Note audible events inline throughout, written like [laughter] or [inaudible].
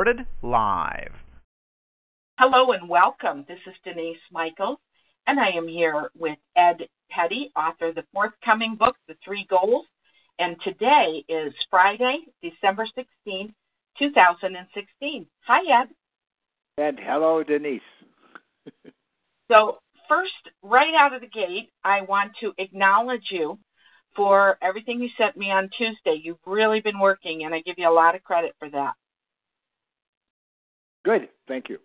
Recorded live. Hello and welcome. This is Denise Michaels, and I am here with Ed Petty, author of the forthcoming book, The Three Goals. And today is Friday, December 16, 2016. Hi, Ed. And hello, Denise. [laughs] so, first, right out of the gate, I want to acknowledge you for everything you sent me on Tuesday. You've really been working, and I give you a lot of credit for that. Good. Thank you.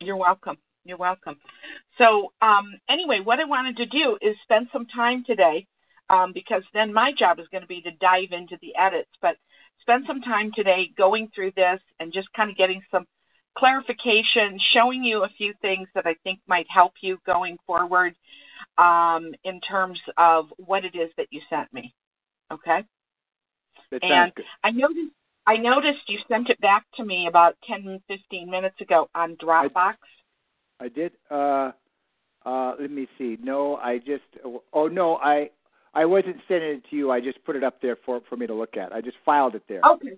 You're welcome. You're welcome. So, um, anyway, what I wanted to do is spend some time today, um, because then my job is going to be to dive into the edits, but spend some time today going through this and just kind of getting some clarification, showing you a few things that I think might help you going forward um, in terms of what it is that you sent me. Okay? That and good. I noticed I noticed you sent it back to me about 10, 15 minutes ago on Dropbox. I, I did. Uh, uh, let me see. No, I just. Oh no, I I wasn't sending it to you. I just put it up there for for me to look at. I just filed it there. Okay.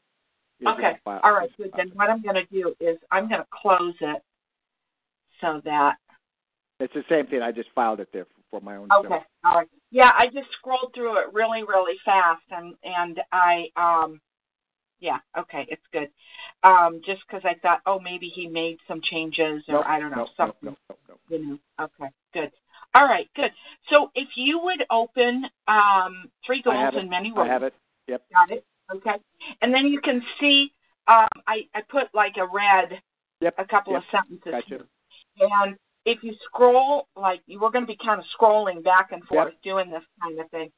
Okay. All right. Good. Then what I'm going to do is I'm going to close it so that. It's the same thing. I just filed it there for, for my own. Okay. Self. All right. Yeah, I just scrolled through it really, really fast, and and I um, yeah. Okay, it's good. Um, just because I thought, oh, maybe he made some changes, or nope, I don't know nope, something. Nope, nope, nope, You know. Okay. Good. All right. Good. So if you would open um, three goals in many ways. I have it. Yep. Got it. Okay. And then you can see um, I, I put like a red, yep. a couple yep. of sentences. Gotcha. And if you scroll, like you were going to be kind of scrolling back and forth yep. doing this kind of thing.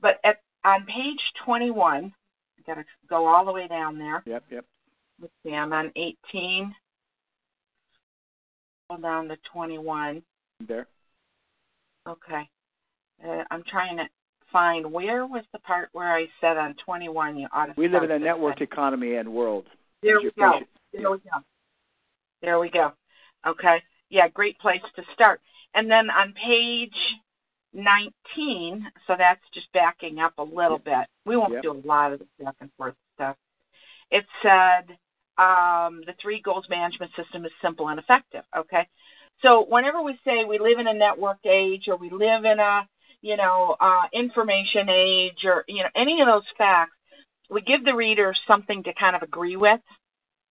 But at on page 21, I got to go all the way down there. Yep, yep. Let's see, I'm on 18. Go down to 21. There. Okay. Uh, I'm trying to find where was the part where I said on 21 you ought to. We live in a this network thing. economy and world. There we go. Patient. There we go. There we go. Okay. Yeah, great place to start. And then on page 19, so that's just backing up a little bit. We won't Yep. do a lot of the back and forth stuff. It said um, the three goals management system is simple and effective. Okay. So whenever we say we live in a network age or we live in a you know uh, information age or you know any of those facts, we give the reader something to kind of agree with.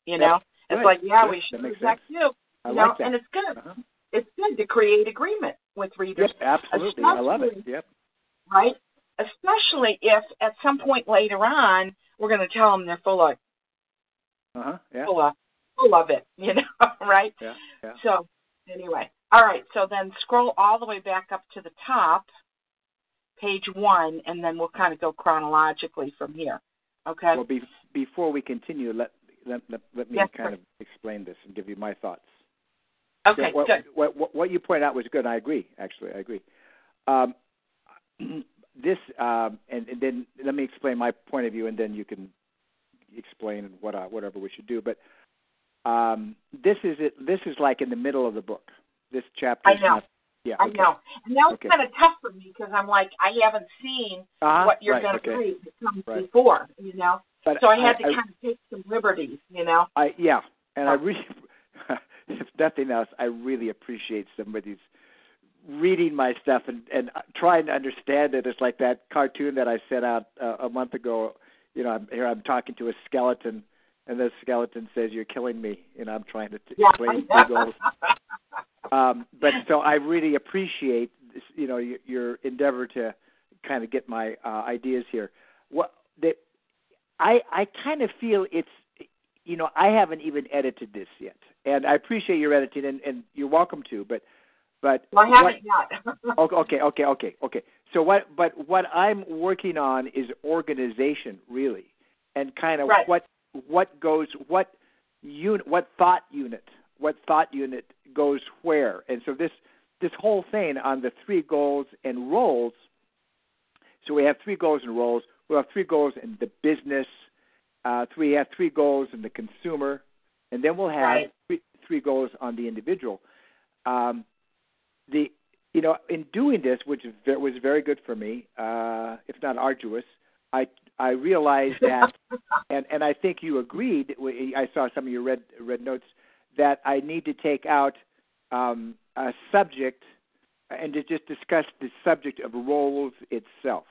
You know, it's like yeah, Good. we That should respect sense. you. I You like know, that. and it's good. Uh-huh. It's good to create agreement with readers, Yep, absolutely. I love it. Yep. right? Especially if at some point later on we're going to tell them they're full of Uh huh. Yeah. full of full of it, you [laughs] know, right? Yeah. Yeah. So anyway, all right. So then scroll all the way back up to the top, page one, and then we'll kind of go chronologically from here. Okay. Well, be, before we continue, let let, let, let me Yes, kind sir. of explain this and give you my thoughts. Okay. So what, good. What, what, what you pointed out was good. I agree. Actually, I agree. Um, [clears throat] this um, and, and then let me explain my point of view, and then you can explain what uh, whatever we should do. But um, this is it. This is like in the middle of the book. This chapter. I is know. Not, yeah. I okay. know. And that was Okay. kind of tough for me because I'm like, I haven't seen Uh-huh. what you're right, going to okay. read comes Right. before, you know. But So I had to I, kind of take some liberties, you know. I yeah, and I really, [laughs] if nothing else, I really appreciate somebody's reading my stuff and and trying to understand it. It's like that cartoon that I sent out uh, a month ago. You know, I'm here. I'm talking to a skeleton, and the skeleton says, "You're killing me." You know, I'm trying to t- Yeah. goals. [laughs] Um, but so I really appreciate this, you know your, your endeavor to kind of get my uh, ideas here. What that I I kind of feel it's you know I haven't even edited this yet, and I appreciate your editing, and, and you're welcome to. But But well, I haven't what, yet. [laughs] Oh, okay, okay, okay, okay. So what? But what I'm working on is organization, really, and kind of right. what what goes what unit what thought unit what thought unit goes where, and so this this whole thing on the three goals and roles. So we have three goals and roles. We have three goals in the business. Uh, three have three goals in the consumer, and then we'll have right. three, three goals on the individual. Um, the you know in doing this, which was very good for me, uh, if not arduous, I I realized [laughs] that, and and I think you agreed. I saw some of your red red notes that I need to take out um, a subject and to just discuss the subject of roles itself.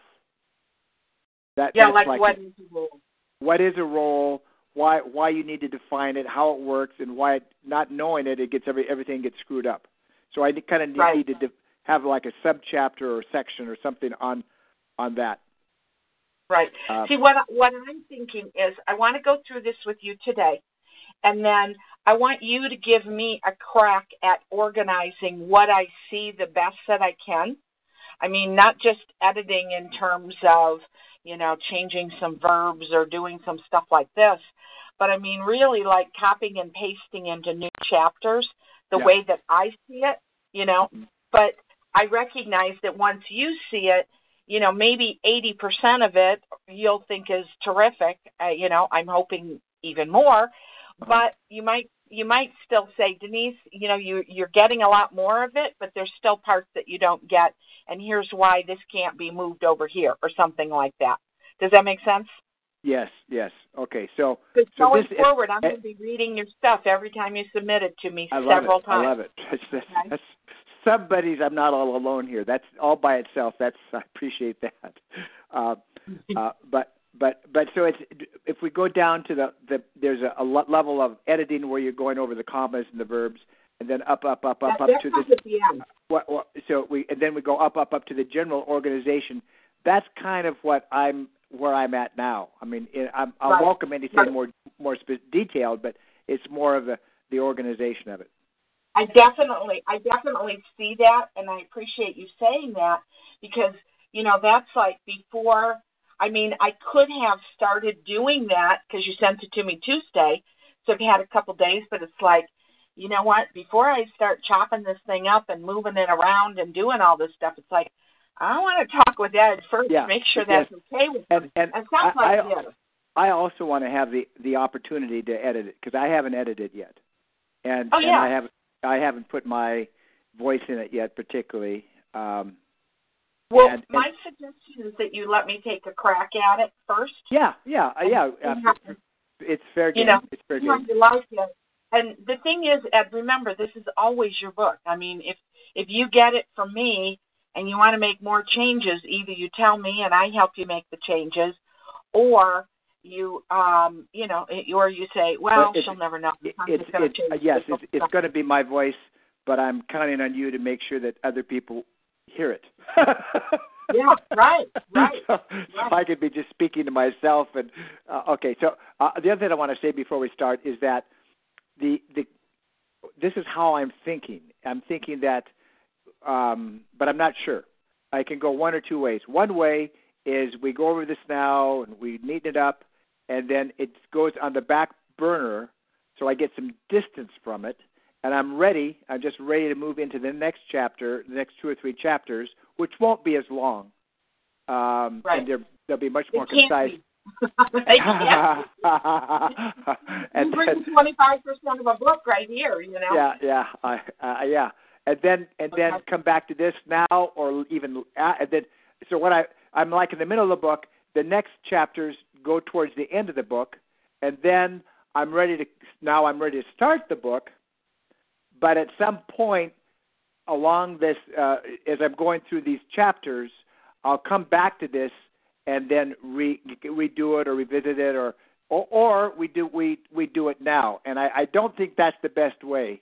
That, yeah, like, like what is a role? What is a role? Why why you need to define it, how it works, and why it, not knowing it, it gets every everything gets screwed up. So I kind of need, right. need to de- have like a subchapter or section or something on on that. Right. Uh, See what what I'm thinking is I want to go through this with you today, and then I want you to give me a crack at organizing what I see the best that I can. I mean, not just editing in terms of you know changing some verbs or doing some stuff like this, but I mean really like copying and pasting into new chapters the yeah. way that I see it. You know, mm-hmm. but I recognize that once you see it, you know, maybe 80% of it you'll think is terrific. Uh, you know, I'm hoping even more, uh-huh. but you might you might still say, Denise, you know, you you're getting a lot more of it, but there's still parts that you don't get, and here's why this can't be moved over here or something like that. Does that make sense? Yes, yes. Okay, so so going this, forward, I'm going to be reading your stuff every time you submit it to me I several it. times. I love it. That's, [laughs] that's, okay. that's somebody's. I'm not all alone here. That's all by itself. That's I appreciate that. Uh, [laughs] uh, but but but so it's if we go down to the the there's a, a level of editing where you're going over the commas and the verbs, and then up up up up that, up to the the end. What, what, so we and then we go up up up to the general organization. That's kind of what I'm where I'm at now. I mean, I'm, I'll right. welcome anything right. more more spe- detailed, but it's more of the the organization of it. I definitely, I definitely see that, and I appreciate you saying that because you know that's like before. I mean, I could have started doing that because you sent it to me Tuesday, so I've had a couple days. But it's like, you know what? Before I start chopping this thing up and moving it around and doing all this stuff, it's like I want to talk with Ed first, yeah. make sure yes. that's okay with and, him. And, it sounds I, like I, yes. I also want to have the the opportunity to edit it because I haven't edited yet, and oh, and. I haven't I haven't put my voice in it yet, particularly. Um, well, and, my and, suggestion is that you let me take a crack at it first. Yeah, yeah, yeah. It's fair game. You know, it's fair game. You like it. And the thing is, Ed, remember, this is always your book. I mean, if if you get it from me and you want to make more changes, either you tell me and I help you make the changes, or you um you know or you say well she'll never know it, I'm it's, it's, yes it's, it's going to be my voice but i'm counting on you to make sure that other people hear it. [laughs] Yeah right right, [laughs] so, right. so i could be just speaking to myself and uh, okay so uh, the other thing i want to say before we start is that the the this is how i'm thinking. I'm thinking that um but i'm not sure. I can go one or two ways. One way is we go over this now and we neaten it up and then it goes on the back burner so I get some distance from it and I'm ready. I'm just ready to move into the next chapter, the next two or three chapters, which won't be as long. Um, right. And they'll be much more concise. [laughs] [laughs] And you bring twenty five percent of a book right here, you know. Yeah, yeah, uh, uh, yeah, and then and okay. then come back to this now, or even uh, and then. So what I I'm like in the middle of the book. The next chapters go towards the end of the book, and then I'm ready to now I'm ready to start the book. But at some point along this, uh, as I'm going through these chapters, I'll come back to this and then re- redo it or revisit it, or, or or we do we we do it now. And I, I don't think that's the best way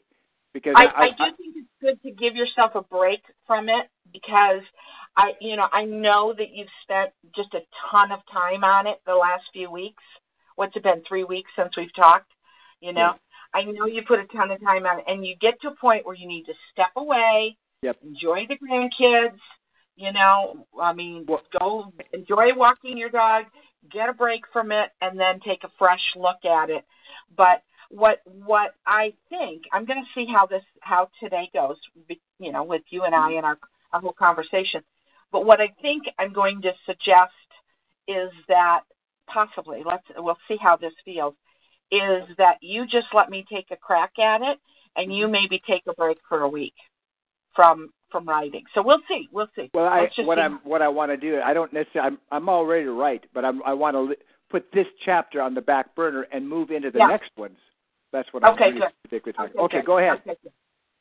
because I, I, I do think it's good to give yourself a break from it because I, you know, I know that you've spent just a ton of time on it the last few weeks. What's it been? Three weeks since we've talked. You know, yeah. I know you put a ton of time on it, and you get to a point where you need to step away, Yep. Enjoy the grandkids. You know, I mean, go enjoy walking your dog, get a break from it, and then take a fresh look at it. But what what I think I'm going to see how this how today goes. You know, with you and I and our our whole conversation. But what I think I'm going to suggest is that possibly let's we'll see how this feels. Is that you just let me take a crack at it, and you maybe take a break for a week from from writing. So we'll see. We'll see. Well, I what see. I'm what I want to do. I don't necessarily. I'm I'm all ready to write, but I'm, I want to li- put this chapter on the back burner and move into the Yeah. next ones. That's what I'm Okay, really particularly talking. Okay, good. go ahead. Okay.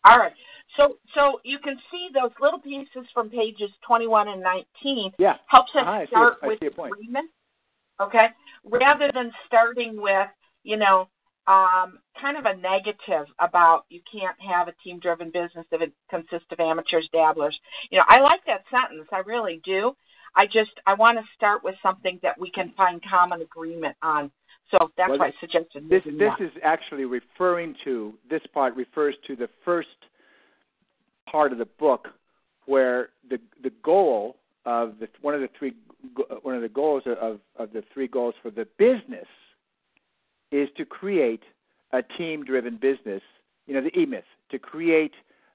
All right. So so you can see those little pieces from pages 21 and 19 Yeah. helps us Uh-huh, I start I with see a point. agreement. Okay, rather than starting with you know um, kind of a negative about you can't have a team-driven business if it consists of amateurs, dabblers. You know, I like that sentence. I really do. I just I want to start with something that we can find common agreement on. So that's Well, why I suggested This this that. is actually referring to this part refers to the first part of the book where the the goal of the one of the three one of the goals of of the three goals for the business is to create a team driven business. You know the E Myth to create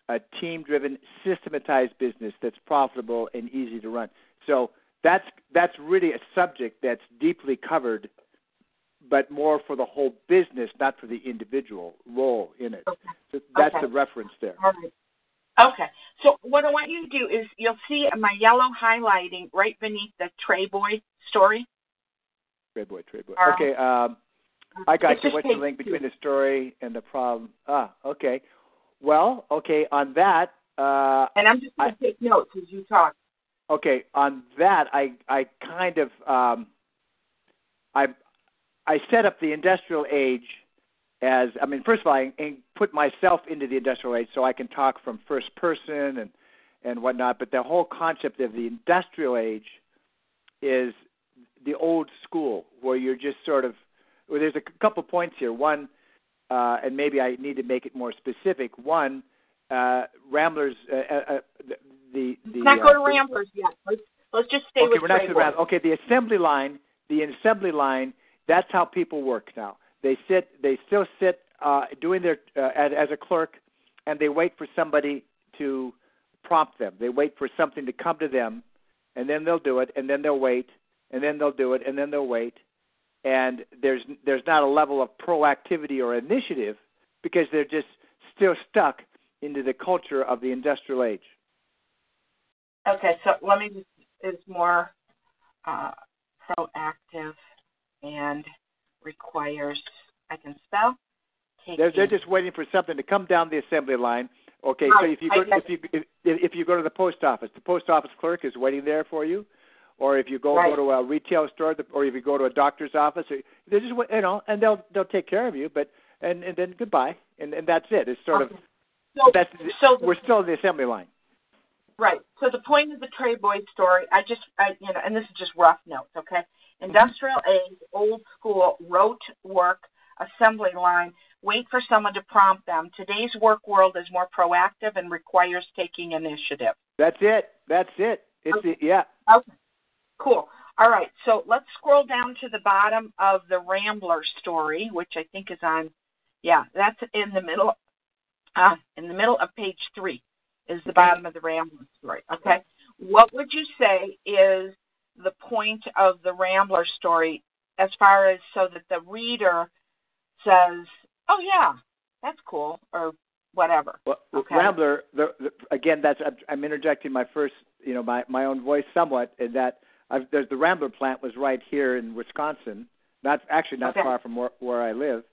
a team driven systematized business that's profitable and easy to run. So that's that's really a subject that's deeply covered but more for the whole business, not for the individual role in it. Okay. So that's Okay. the reference there. Right. Okay. So what I want you to do is you'll see my yellow highlighting right beneath the Trey Boy story. Trey boy, Trey boy. Uh, Okay, um, I got It's you. What's the link between the story and the problem? Ah, okay. Well, okay, on that, uh, And I'm just going to take notes as you talk. okay, on that, I I kind of um, I I set up the industrial age as I mean, first of all, I, I put myself into the industrial age so I can talk from first person and and whatnot. But the whole concept of the industrial age is the old school, where you're just sort of. Well, there's a couple points here. One, uh, and maybe I need to make it more specific. One, uh, Ramblers, uh, uh, uh, the the, Let's not uh, go to the- Ramblers yet. Let's let's just stay okay, with we're not to the Okay, the assembly line, the assembly line. That's how people work now. They sit. They still sit uh, doing their uh, as, as a clerk, and they wait for somebody to prompt them. They wait for something to come to them, and then they'll do it, and then they'll wait, and then they'll do it, and then they'll wait. And there's there's not a level of proactivity or initiative because they're just still stuck into the culture of the industrial age. Okay, so let me just is more uh, proactive and requires I can spell. They're they're just waiting for something to come down the assembly line. Okay, so if you go if you if, if you go to the post office, the post office clerk is waiting there for you. Or if you go Right. go to a retail store, or if you go to a doctor's office, or- they're just you know, and they'll they'll take care of you. But and and then goodbye, and and that's it. It's sort Okay. of so, that's so we're still in the assembly line. Right. So the point of the Trey Boy story, I just, I, you know, and this is just rough notes, okay? Industrial mm-hmm. age, old school, rote work, assembly line, wait for someone to prompt them. Today's work world is more proactive and requires taking initiative. That's it. That's it. It's Okay. the, yeah. Okay. Cool. All right. So let's scroll down to the bottom of the Rambler story, which I think is on, yeah, that's in the middle, uh, in the middle of page three is the bottom of the Rambler story. Okay. What would you say is the point of the Rambler story as far as so that the reader says, oh, yeah, that's cool, or whatever? Well, Okay. Rambler. The, the, again, that's I'm, interjecting my first, you know, my my own voice somewhat in that I've, there's the Rambler plant was right here in Wisconsin, not actually not Okay. far from where, where I live,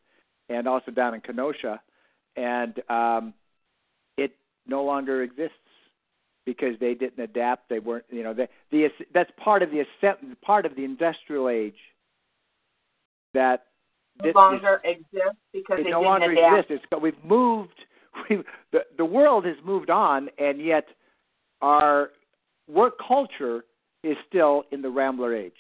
and also down in Kenosha, and um, it no longer exists because they didn't adapt. They weren't, you know, they, the that's part of the ascent- part of the industrial age that No longer exists because it they no didn't longer adapt. exists. It's, but we've moved. We've, the the world has moved on, and yet our work culture is still in the Rambler age.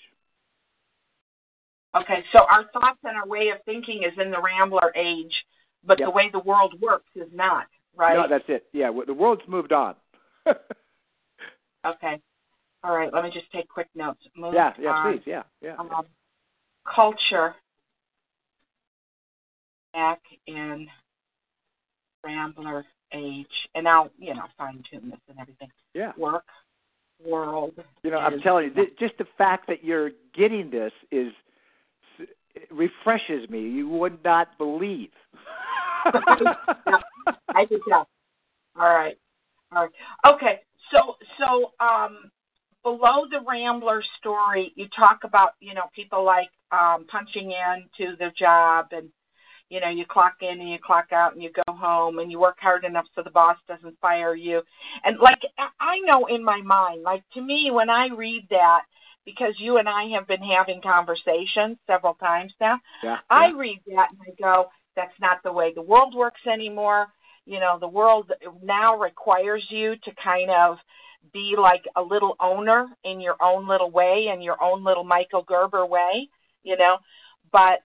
Okay, so our thoughts and our way of thinking is in the Rambler age, but Yep. the way the world works is not, right? No, that's it. Yeah, the world's moved on. okay. All right. Let me just take quick notes. Move yeah, yeah, on. please, yeah, yeah. Um, culture back in Rambler age, and I'll you know fine tune this and everything. Yeah. Work world. You know, I'm telling you, th- just the fact that you're getting this is refreshes me. You would not believe. [laughs] I could tell. All right. All right. Okay. So so um below the Rambler story, you talk about, you know, people like um punching in to their job and you know, you clock in and you clock out and you go home and you work hard enough so the boss doesn't fire you. And like I- I know in my mind, like to me when I read that because you and I have been having conversations several times now, yeah, I yeah. read that and I go, that's not the way the world works anymore. You know, the world now requires you to kind of be like a little owner in your own little way and your own little Michael Gerber way, you know. But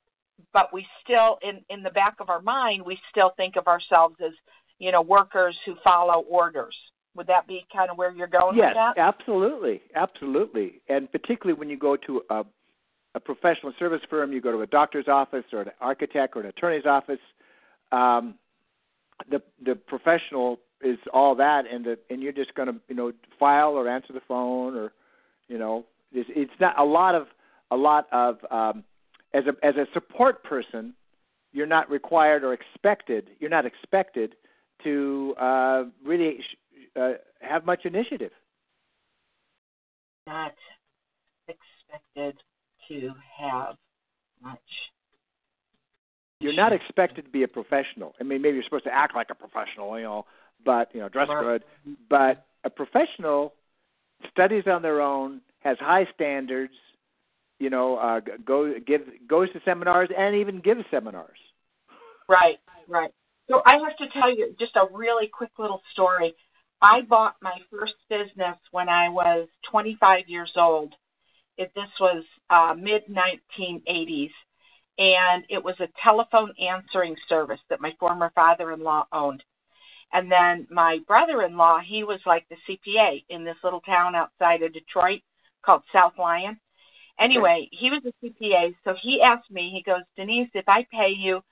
but we still in in the back of our mind we still think of ourselves as, you know, workers who follow orders. Would that be kind of where you're going yes, with that? absolutely, absolutely, and particularly when you go to a, a professional service firm, you go to a doctor's office or an architect or an attorney's office. Um, the the professional is all that, and the, and you're just going to you know file or answer the phone or you know it's, it's not a lot of a lot of um, as a as a support person, you're not required or expected. You're not expected to uh, really sh- uh, have much initiative. Not expected to have much. You're not expected to be a professional. I mean, maybe you're supposed to act like a professional, you know, but you know, dress good. But a professional studies on their own, has high standards, you know, uh, go give goes to seminars and even gives seminars. Right, right. So I have to tell you just a really quick little story. I bought my first business when I was 25 years old. This was uh, mid 1980s, and it was a telephone answering service that my former father-in-law owned. And then my brother-in-law, he was like the CPA in this little town outside of Detroit called South Lyon. Anyway, he was a CPA, so he asked me. He goes, Denise, if I pay you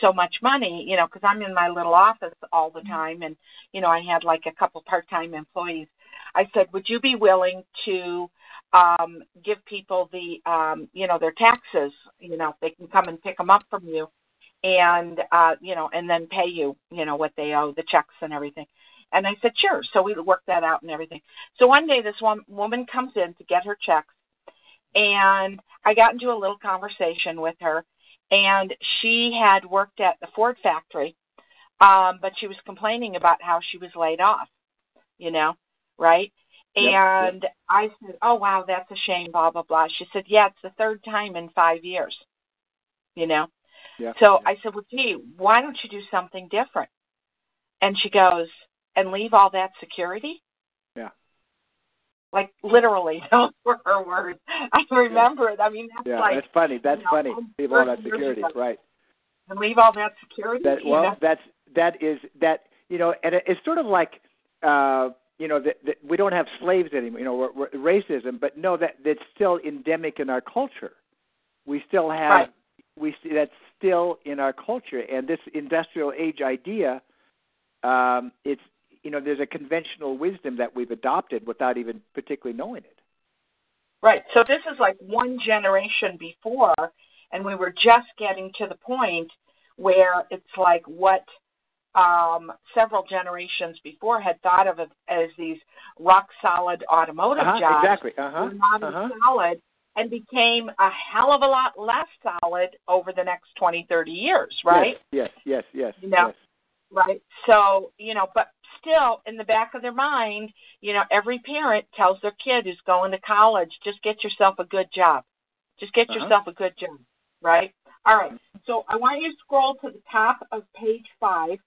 so much money, you know, because I'm in my little office all the time, and you know, I had like a couple part-time employees. I said, would you be willing to um, give people the, um, you know, their taxes? You know, they can come and pick them up from you, and uh, you know, and then pay you, you know, what they owe, the checks and everything. And I said, sure. So we worked that out and everything. So one day, this one woman comes in to get her checks, and I got into a little conversation with her and she had worked at the Ford factory, um, but she was complaining about how she was laid off, you know, right? Yep, and I said, Oh wow, that's a shame, blah blah blah. She said, Yeah, it's the third time in five years. You know? Yeah. So I said, Well gee, why don't you do something different? And she goes, And leave all that security? Like literally, [laughs] those were her words. I remember it. I mean that's Yeah, like that's funny. That's you know, funny. Leave all that security, right? and leave all that security. That you well, know? that's that is that you know, and it- it's sort of like uh, you know that, that we don't have slaves anymore. You know, we're, we're, racism, but no, that that's still endemic in our culture. We still have Right. we see that's still in our culture, and this industrial age idea, um, it's you know, there's a conventional wisdom that we've adopted without even particularly knowing it. Right. So this is like one generation before, and we were just getting to the point where it's like what um, several generations before had thought of as, these rock solid automotive Uh-huh, jobs exactly. Uh-huh. were not uh-huh. solid and became a hell of a lot less solid over the next 20, 30 years, right? Yes, yes, yes, You know, yes. Right? So, you know, but still in the back of their mind, you know, every parent tells their kid who's going to college, just get yourself a good job. Just get Uh-huh. yourself a good job, right? All right. So I want you to scroll to the top of page five.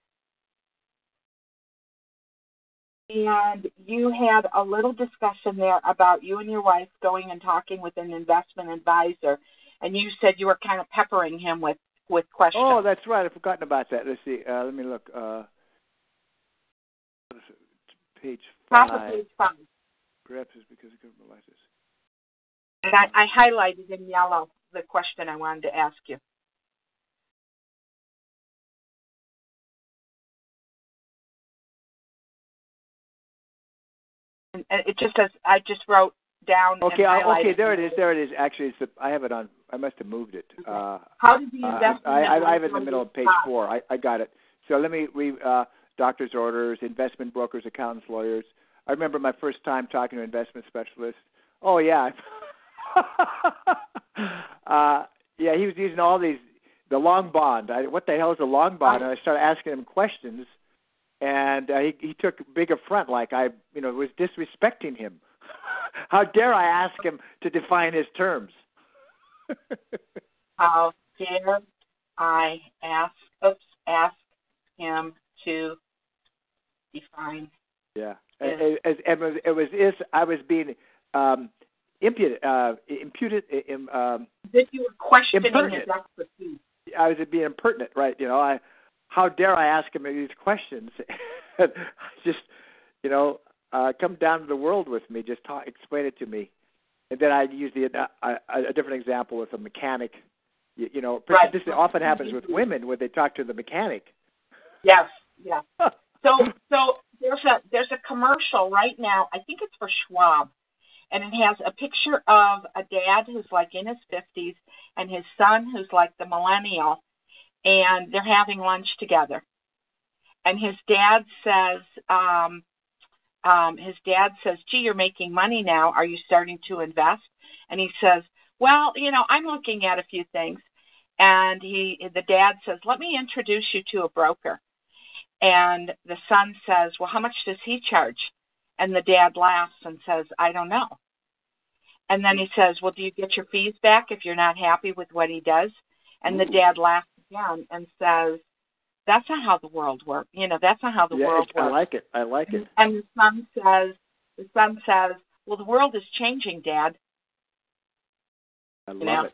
And you had a little discussion there about you and your wife going and talking with an investment advisor, and you said you were kind of peppering him with with questions. Oh, that's right. I've forgotten about that. Let's see. Uh, let me look. Uh, page Top of page five. Perhaps it's because of government. And I, I highlighted in yellow the question I wanted to ask you. And it just says I just wrote down. Okay, I, okay, there it is. There it is. Actually, it's the, I have it on. I must have moved it. Uh, How did the uh, investment? I, I, I have it in the middle of page four. I, I got it. So let me read. Uh, doctor's orders, investment brokers, accountants, lawyers. I remember my first time talking to an investment specialist. Oh yeah, [laughs] uh, yeah, he was using all these the long bond. I, what the hell is a long bond? And I started asking him questions, and uh, he he took big affront, like I you know was disrespecting him. [laughs] How dare I ask him to define his terms? [laughs] How dare I ask oops, ask him to define? Yeah, it, it, it, was it was is I was being um, imputed, uh, imputed, um, that you were questioning impertinent. his expertise. I was being impertinent, right? You know, I how dare I ask him these questions? [laughs] just, you know, uh, come down to the world with me. Just talk, explain it to me, and then I use the uh, a, a different example with a mechanic. You, you know, Right. this often happens with women when they talk to the mechanic. Yes, yes. [laughs] So so there's a there's a commercial right now. I think it's for Schwab, and it has a picture of a dad who's like in his fifties and his son who's like the millennial, and they're having lunch together. And his dad says, um, um, his dad says, "Gee, you're making money now. Are you starting to invest?" And he says, "Well, you know, I'm looking at a few things." And he, the dad says, "Let me introduce you to a broker." And the son says, Well, how much does he charge? And the dad laughs and says, I don't know. And then he says, Well, do you get your fees back if you're not happy with what he does? And the dad laughs again and says, That's not how the world works. You know, that's not how the yeah, world it's- I like it. I like it. And the son says, The son says, Well, the world is changing, Dad. I love know? it.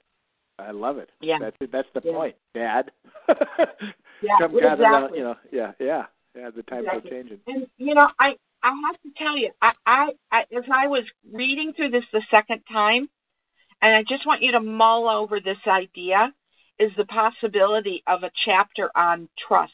I love it. Yeah. That's it. That's the Yeah. point, Dad. [laughs] Yeah, Come gather around, exactly. you know. Yeah, yeah, yeah. The times Exactly. are changing. And you know, I I have to tell you, I, I I as I was reading through this the second time, and I just want you to mull over this idea, is the possibility of a chapter on trust.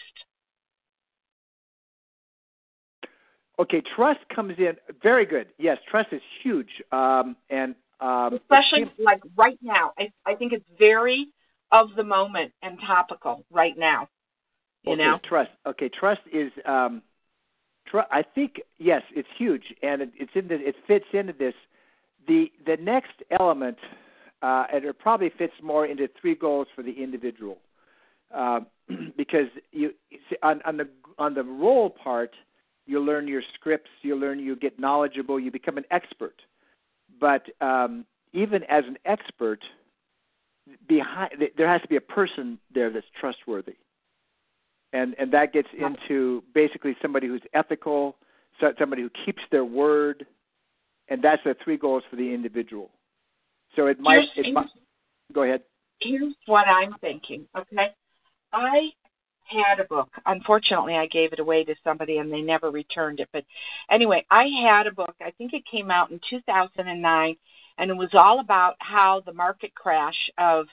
Okay, trust comes in very good. Yes, trust is huge. Um, and um, Especially like right now. I I think it's very of the moment and topical right now. You okay, know? trust. Okay, trust is. Um, tr- I think yes, it's huge, and it, it's in the, it fits into this. The the next element, uh, and it probably fits more into three goals for the individual, uh, [clears throat] because you see, on on the on the role part, you learn your scripts, you learn, you get knowledgeable, you become an expert. But um, even as an expert, behind there has to be a person there that's trustworthy and and that gets into basically somebody who's ethical, somebody who keeps their word, and that's the three goals for the individual. So it might, it might go ahead. here's what I'm thinking, okay? I had a book. Unfortunately, I gave it away to somebody and they never returned it. But anyway, I had a book. I think it came out in 2009 and it was all about how the market crash of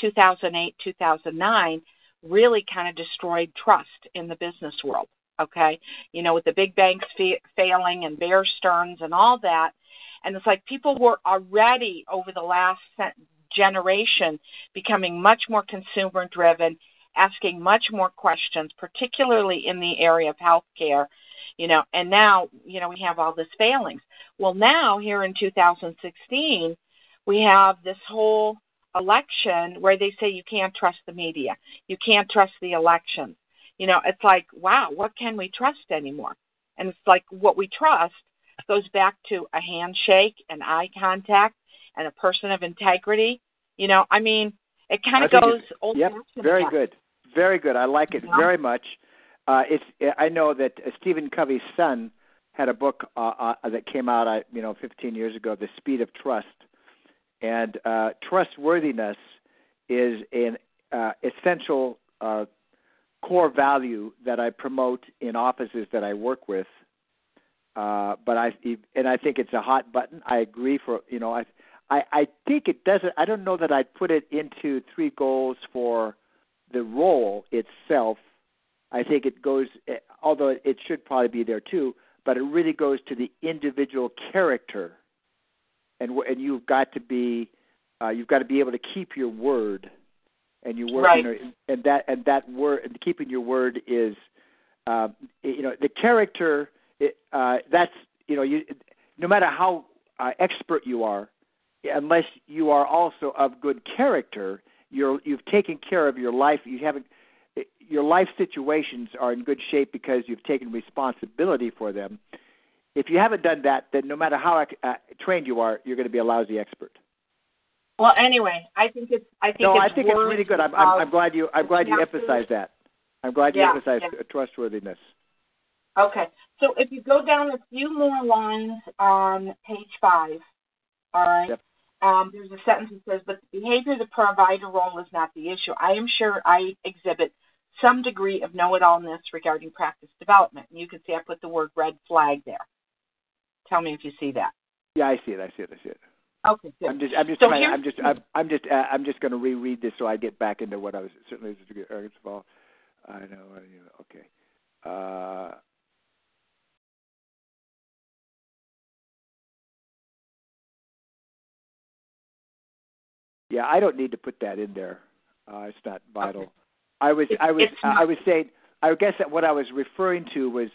2008, 2009 really kind of destroyed trust in the business world. Okay, you know, with the big banks fa- failing and Bear Stearns and all that, and it's like people were already over the last generation becoming much more consumer driven, asking much more questions, particularly in the area of healthcare. You know, and now you know we have all this failings. Well, now here in 2016, we have this whole election where they say you can't trust the media, you can't trust the elections. You know, it's like, wow, what can we trust anymore? And it's like what we trust goes back to a handshake, and eye contact, and a person of integrity. You know, I mean, it kind of goes old Yep, very good, very good. I like it Yeah. very much. Uh, it's I know that uh, Stephen Covey's son had a book uh, uh, that came out, uh, you know, 15 years ago, The Speed of Trust, and uh, trustworthiness is an uh, essential uh, core value that I promote in offices that I work with. Uh, but I and I think it's a hot button. I agree for you know I I I think it doesn't. I don't know that I'd put it into three goals for the role itself. I think it goes, eh, although it should probably be there too, but it really goes to the individual character, and and you've got to be, uh, you've got to be able to keep your word, and your word, Right. you know, and that and that word, and keeping your word is, uh, you know, the character. It, uh, that's you know, you no matter how uh, expert you are, unless you are also of good character, you're you've taken care of your life. You haven't your life situations are in good shape because you've taken responsibility for them. If you haven't done that, then no matter how uh, trained you are, you're going to be a lousy expert. Well, anyway, I think it's. I think no, it's I think it's really good. I'm, I'm, I'm glad you. I'm glad you emphasized that. I'm glad you Yeah, emphasized yeah. trustworthiness. Okay, so if you go down a few more lines on page five, all right, Yep. um, there's a sentence that says, "But the behavior of the provider role is not the issue. I am sure I exhibit some degree of know-it-allness regarding practice development." And you can see I put the word red flag there. Tell me if you see that. Yeah, I see it. I see it. I see it. Okay, good. I'm just. I'm just So trying. I'm just. I'm, I'm just. Uh, I'm just going to reread this so I get back into what I was. Certainly, this is a. First of all, I know. know, Okay. Uh, yeah, I don't need to put that in there. Uh, it's not vital. Okay. I was. It's- I was. I was saying. I guess that what I was referring to was.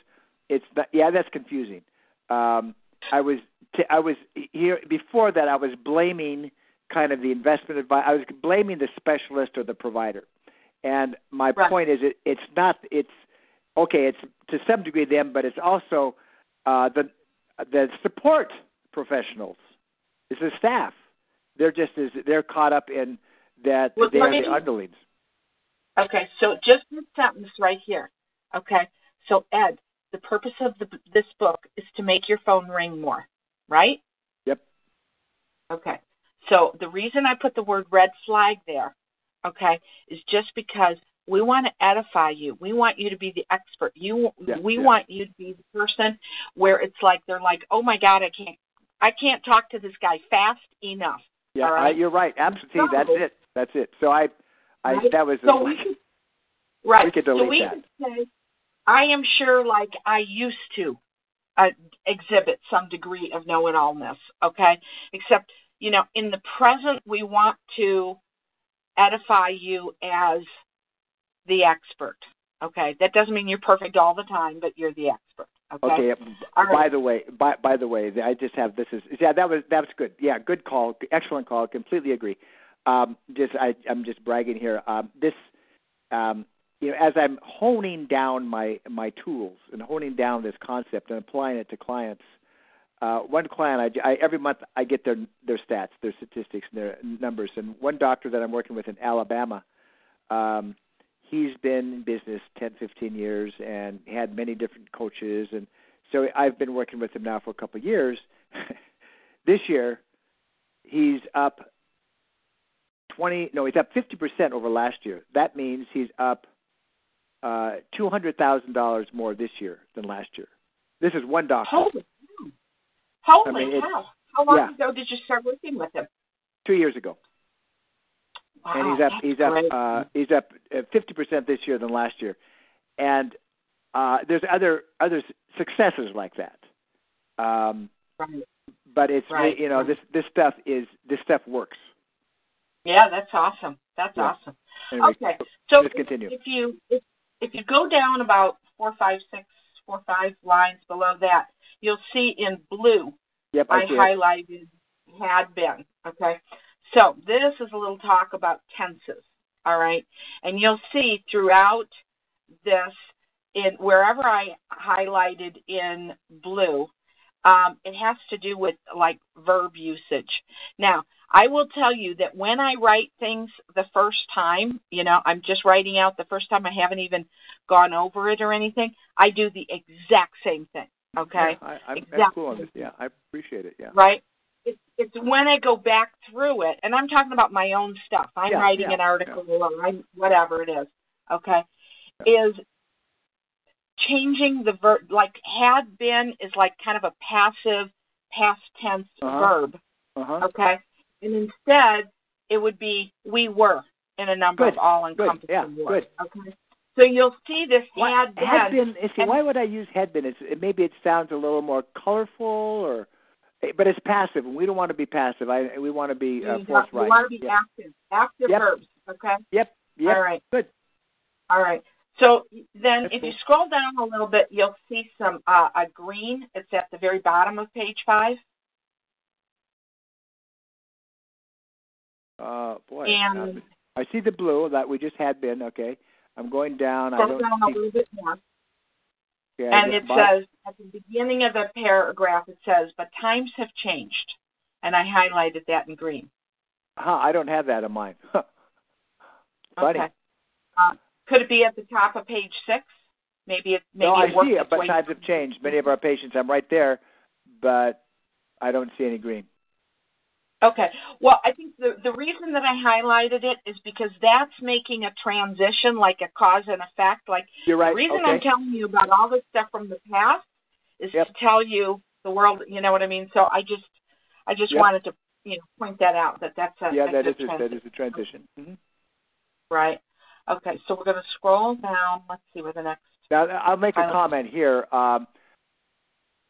It's not, yeah, that's confusing. Um, I was. T- I was here before that. I was blaming kind of the investment advice. I was blaming the specialist or the provider. And my Right. point is, it, it's not. It's okay. It's to some degree them, but it's also uh, the the support professionals. It's the staff. They're just as they're caught up in that Well, they're me- the underlings. Okay, so just this sentence right here. Okay, so Ed, the purpose of the, this book is to make your phone ring more, right? Yep. Okay, so the reason I put the word red flag there, okay, is just because we want to edify you. We want you to be the expert. You, Yeah, we yeah. want you to be the person where it's like they're like, oh my God, I can't, I can't talk to this guy fast enough. Yeah, right. I, you're right. Absolutely. That's it. That's it. So I, I Right? that was So we could, right. We could so delete we that. could say, I am sure, like I used to, uh, exhibit some degree of know-it-allness. Okay, except you know, in the present, we want to edify you as the expert. Okay, that doesn't mean you're perfect all the time, but you're the expert. Okay. Okay. By right. the way, by by the way, I just have this is yeah that was that was good. Yeah, good call, excellent call. Completely agree. Um, just I I'm just bragging here. Um, this um, you know as I'm honing down my my tools and honing down this concept and applying it to clients. Uh, one client, I, I every month I get their their stats, their statistics, and their numbers. And one doctor that I'm working with in Alabama, um, he's been in business 10, 15 years and had many different coaches. And so I've been working with him now for a couple of years. [laughs] this year, he's up 20, no, he's up 50% over last year. That means he's up uh, $200,000 more this year than last year. This is one doctor, Holy cow! Holy I mean, cow! How long yeah. ago did you start working with him? two years ago. Wow, and he's up he's up great. uh he's up uh, fifty percent this year than last year and uh there's other other successes like that um Right. but it's Right, you know right. this this stuff is this stuff works Yeah, that's awesome. That's Yeah. awesome. anyway, Okay, so if, continue. if you if, if you go down about four, five, six, four, five lines below that, you'll see in blue yep I I highlighted had been. Okay, so this is a little talk about tenses. All right, and you'll see throughout this in wherever I highlighted in blue, um, it has to do with like verb usage. Now, I will tell you that when I write things the first time, you know, I'm just writing out the first time, I haven't even gone over it or anything, I do the exact same thing. Okay? yeah, I, I'm, I'm Exactly. cool on this yeah I appreciate it yeah Right? It's, it's when I go back through it, and I'm talking about my own stuff. I'm Yeah, writing yeah, an article or I'm whatever it is. Okay? Is changing the verb. Like had been is like kind of a passive past tense Uh-huh. verb. Uh-huh. Okay. And instead, it would be we were in a number Good, of all encompassing yeah, words. good. Okay. So you'll see this Why- had been. had been. See, and- why would I use had been? It's, it, maybe it sounds a little more colorful, or but it's passive, and we don't want to be passive. I we want to be uh, forthright. want to be Yep. active. Active Yep. verbs. Okay. Yep. Yep. All right. Good. All right. So then, That's if you scroll down a little bit, you'll see some uh, a green. It's at the very bottom of page five. Uh, boy. And- uh, I see the blue that we just had been. Okay. I'm going down. I don't down a little bit more. Okay, And it says at the beginning of the paragraph, it says, "But times have changed," and I highlighted that in green. Huh, I don't have that in mine. [laughs] Funny. Okay. Uh, could it be at the top of page six? Maybe it. Maybe no, I it see it, but times have changed. Many of our patients, I'm right there, but I don't see any green. Okay. Well, I think the the reason that I highlighted it is because that's making a transition, like a cause and effect. Like You're right. the reason okay. I'm telling you about all this stuff from the past is Yep. to tell you the world. You know what I mean? So I just I just Yep. wanted to you know point that out that that's a yeah, that good is a, that transition. is a transition. hmm Right. Okay, so we're going to scroll down. Let's see where the next. Now, I'll make a comment here. Um,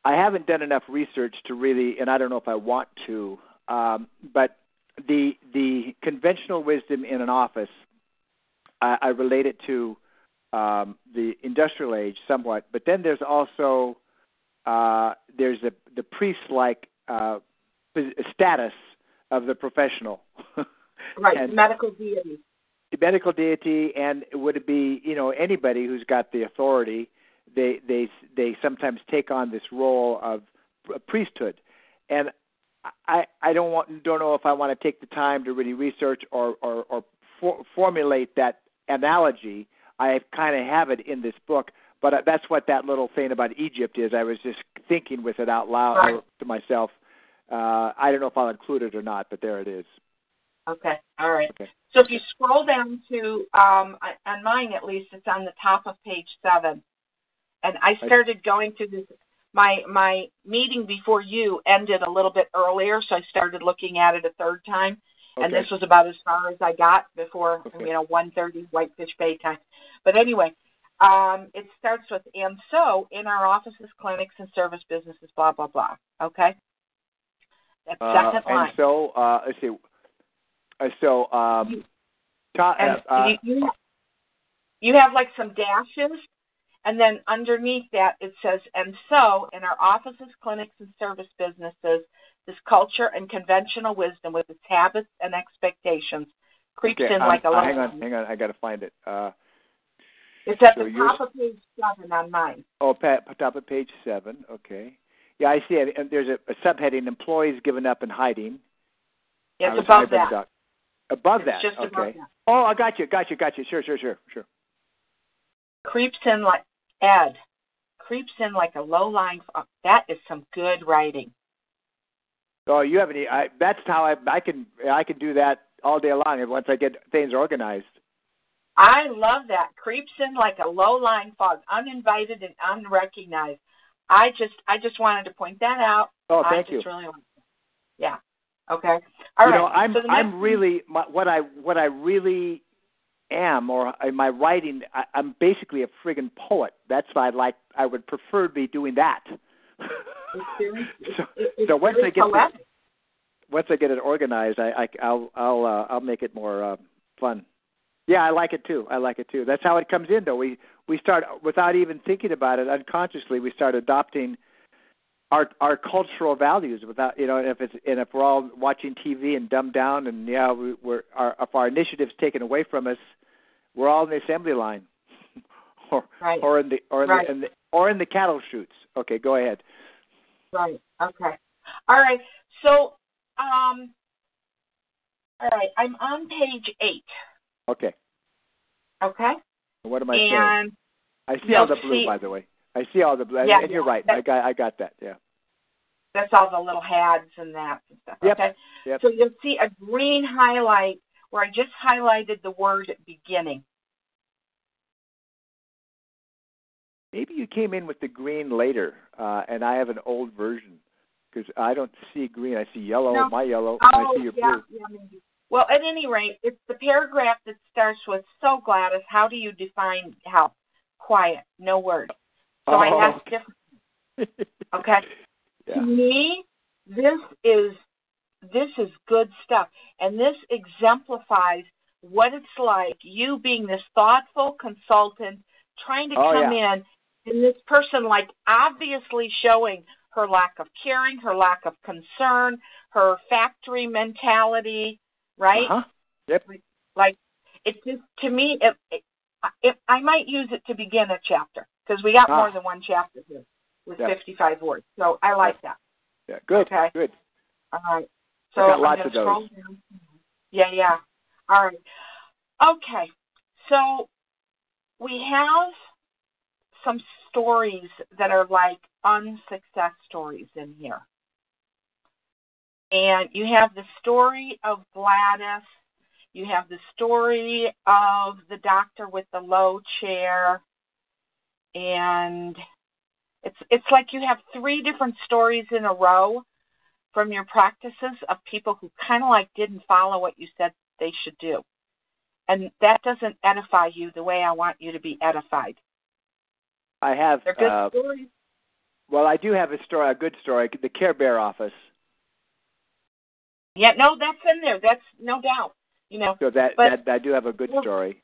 I haven't done enough research to really, and I don't know if I want to, um, but the the conventional wisdom in an office, I, I relate it to um, the industrial age somewhat. But then there's also uh, there's a, the priest-like uh, status of the professional. [laughs] Right, And- medical deity. the medical deity and would it be you know anybody who's got the authority they they they sometimes take on this role of priesthood and i i don't want don't know if i want to take the time to really research or or or for, formulate that analogy i kind of have it in this book but that's what that little thing about egypt is i was just thinking with it out loud Right. to myself uh i don't know if i'll include it or not but there it is Okay, all right. Okay. So if you scroll down to, um, on mine at least, it's on the top of page seven. And I started going through this. My my meeting before you ended a little bit earlier, so I started looking at it a third time. And this was about as far as I got before Okay. you know one thirty Whitefish Bay time. But anyway, um, it starts with and so in our offices, clinics, and service businesses, blah blah blah. Okay. That Uh, second and so, uh, let's see. Uh, so, um, ta- uh, you, you you have like some dashes, and then underneath that it says, and so in our offices, clinics, and service businesses, this culture and conventional wisdom with its habits and expectations creeps okay, in um, like a uh, hang on, hang on. I got to find it. Uh, It's at so the top of page seven on mine. oh, pa- top of page seven. Okay. Yeah, I see it. And there's a, a subheading: Employees given up and hiding. It's above that. doc- Above It's that. just okay. above that. Oh, I got you. Got you. Got you. Sure. Sure. Sure. Sure. Creeps in like Ed. Creeps in like a low line. That is some good writing. Oh, you have any? I, that's how I I can I can do that all day long. Once I get things organized. I love that. Creeps in like a low lying fog, uninvited and unrecognized. I just I just wanted to point that out. Oh, I thank just you. really. Yeah. Okay. All you right. know, I'm so I'm really my, what I what I really am, or in my writing, I, I'm basically a friggin' poet. That's why I like. I would prefer to be doing that. It's very- so, it's so once I get poetic. this, once I get it organized, I, I I'll I'll uh, I'll make it more uh, fun. Yeah, I like it too. I like it too. That's how it comes in, though. We we start without even thinking about it unconsciously. We start adopting our our cultural values without you know if it's and if we're all watching TV and dumbed down and yeah we, we're our if our initiatives taken away from us, we're all in the assembly line, [laughs] or Right. or in the or in, Right. the, in the or in the cattle chutes. Okay, go ahead. Right. Okay. All right. So, um, all right. I'm on page eight. Okay, Okay. what am I saying? I see all the blue, see- by the way. I see all the Yeah, and you're yeah, right. I got I got that. Yeah. that's all the little hads and that and stuff. Yep. Okay. Yep. So you'll see a green highlight where I just highlighted the word beginning. maybe you came in with the green later, uh, and I have an old version because I don't see green. I see yellow, No. my yellow, Oh, and I see your yeah, blue. yeah, maybe. Well, at any rate, it's the paragraph that starts with "So Gladys, how do you define health?" Quiet, no word. So I Oh, asked different. Okay. [laughs] yeah. To me, this is this is good stuff, and this exemplifies what it's like. You being this thoughtful consultant, trying to Oh, come in, and this person like obviously showing her lack of caring, her lack of concern, her factory mentality, right? Uh-huh. Yep. Like it just to me, it, it, it I might use it to begin a chapter because we got Ah. more than one chapter here with Yeah. 55 words. So I like that. Yeah. Good. Okay. Good. All right. So got I'm lots gonna of those. scroll down. Yeah, yeah. All right. Okay. So we have some stories that are like unsuccess stories in here. And you have the story of Gladys. You have the story of the doctor with the low chair. And it's it's like you have three different stories in a row from your practices of people who kind of like didn't follow what you said they should do. And that doesn't edify you the way I want you to be edified. I have. They're good Uh, stories. well, I do have a story, a good story. The Care Bear office. Yeah, no, that's in there. That's no doubt. You know, So that But- that I do have a good Well- story.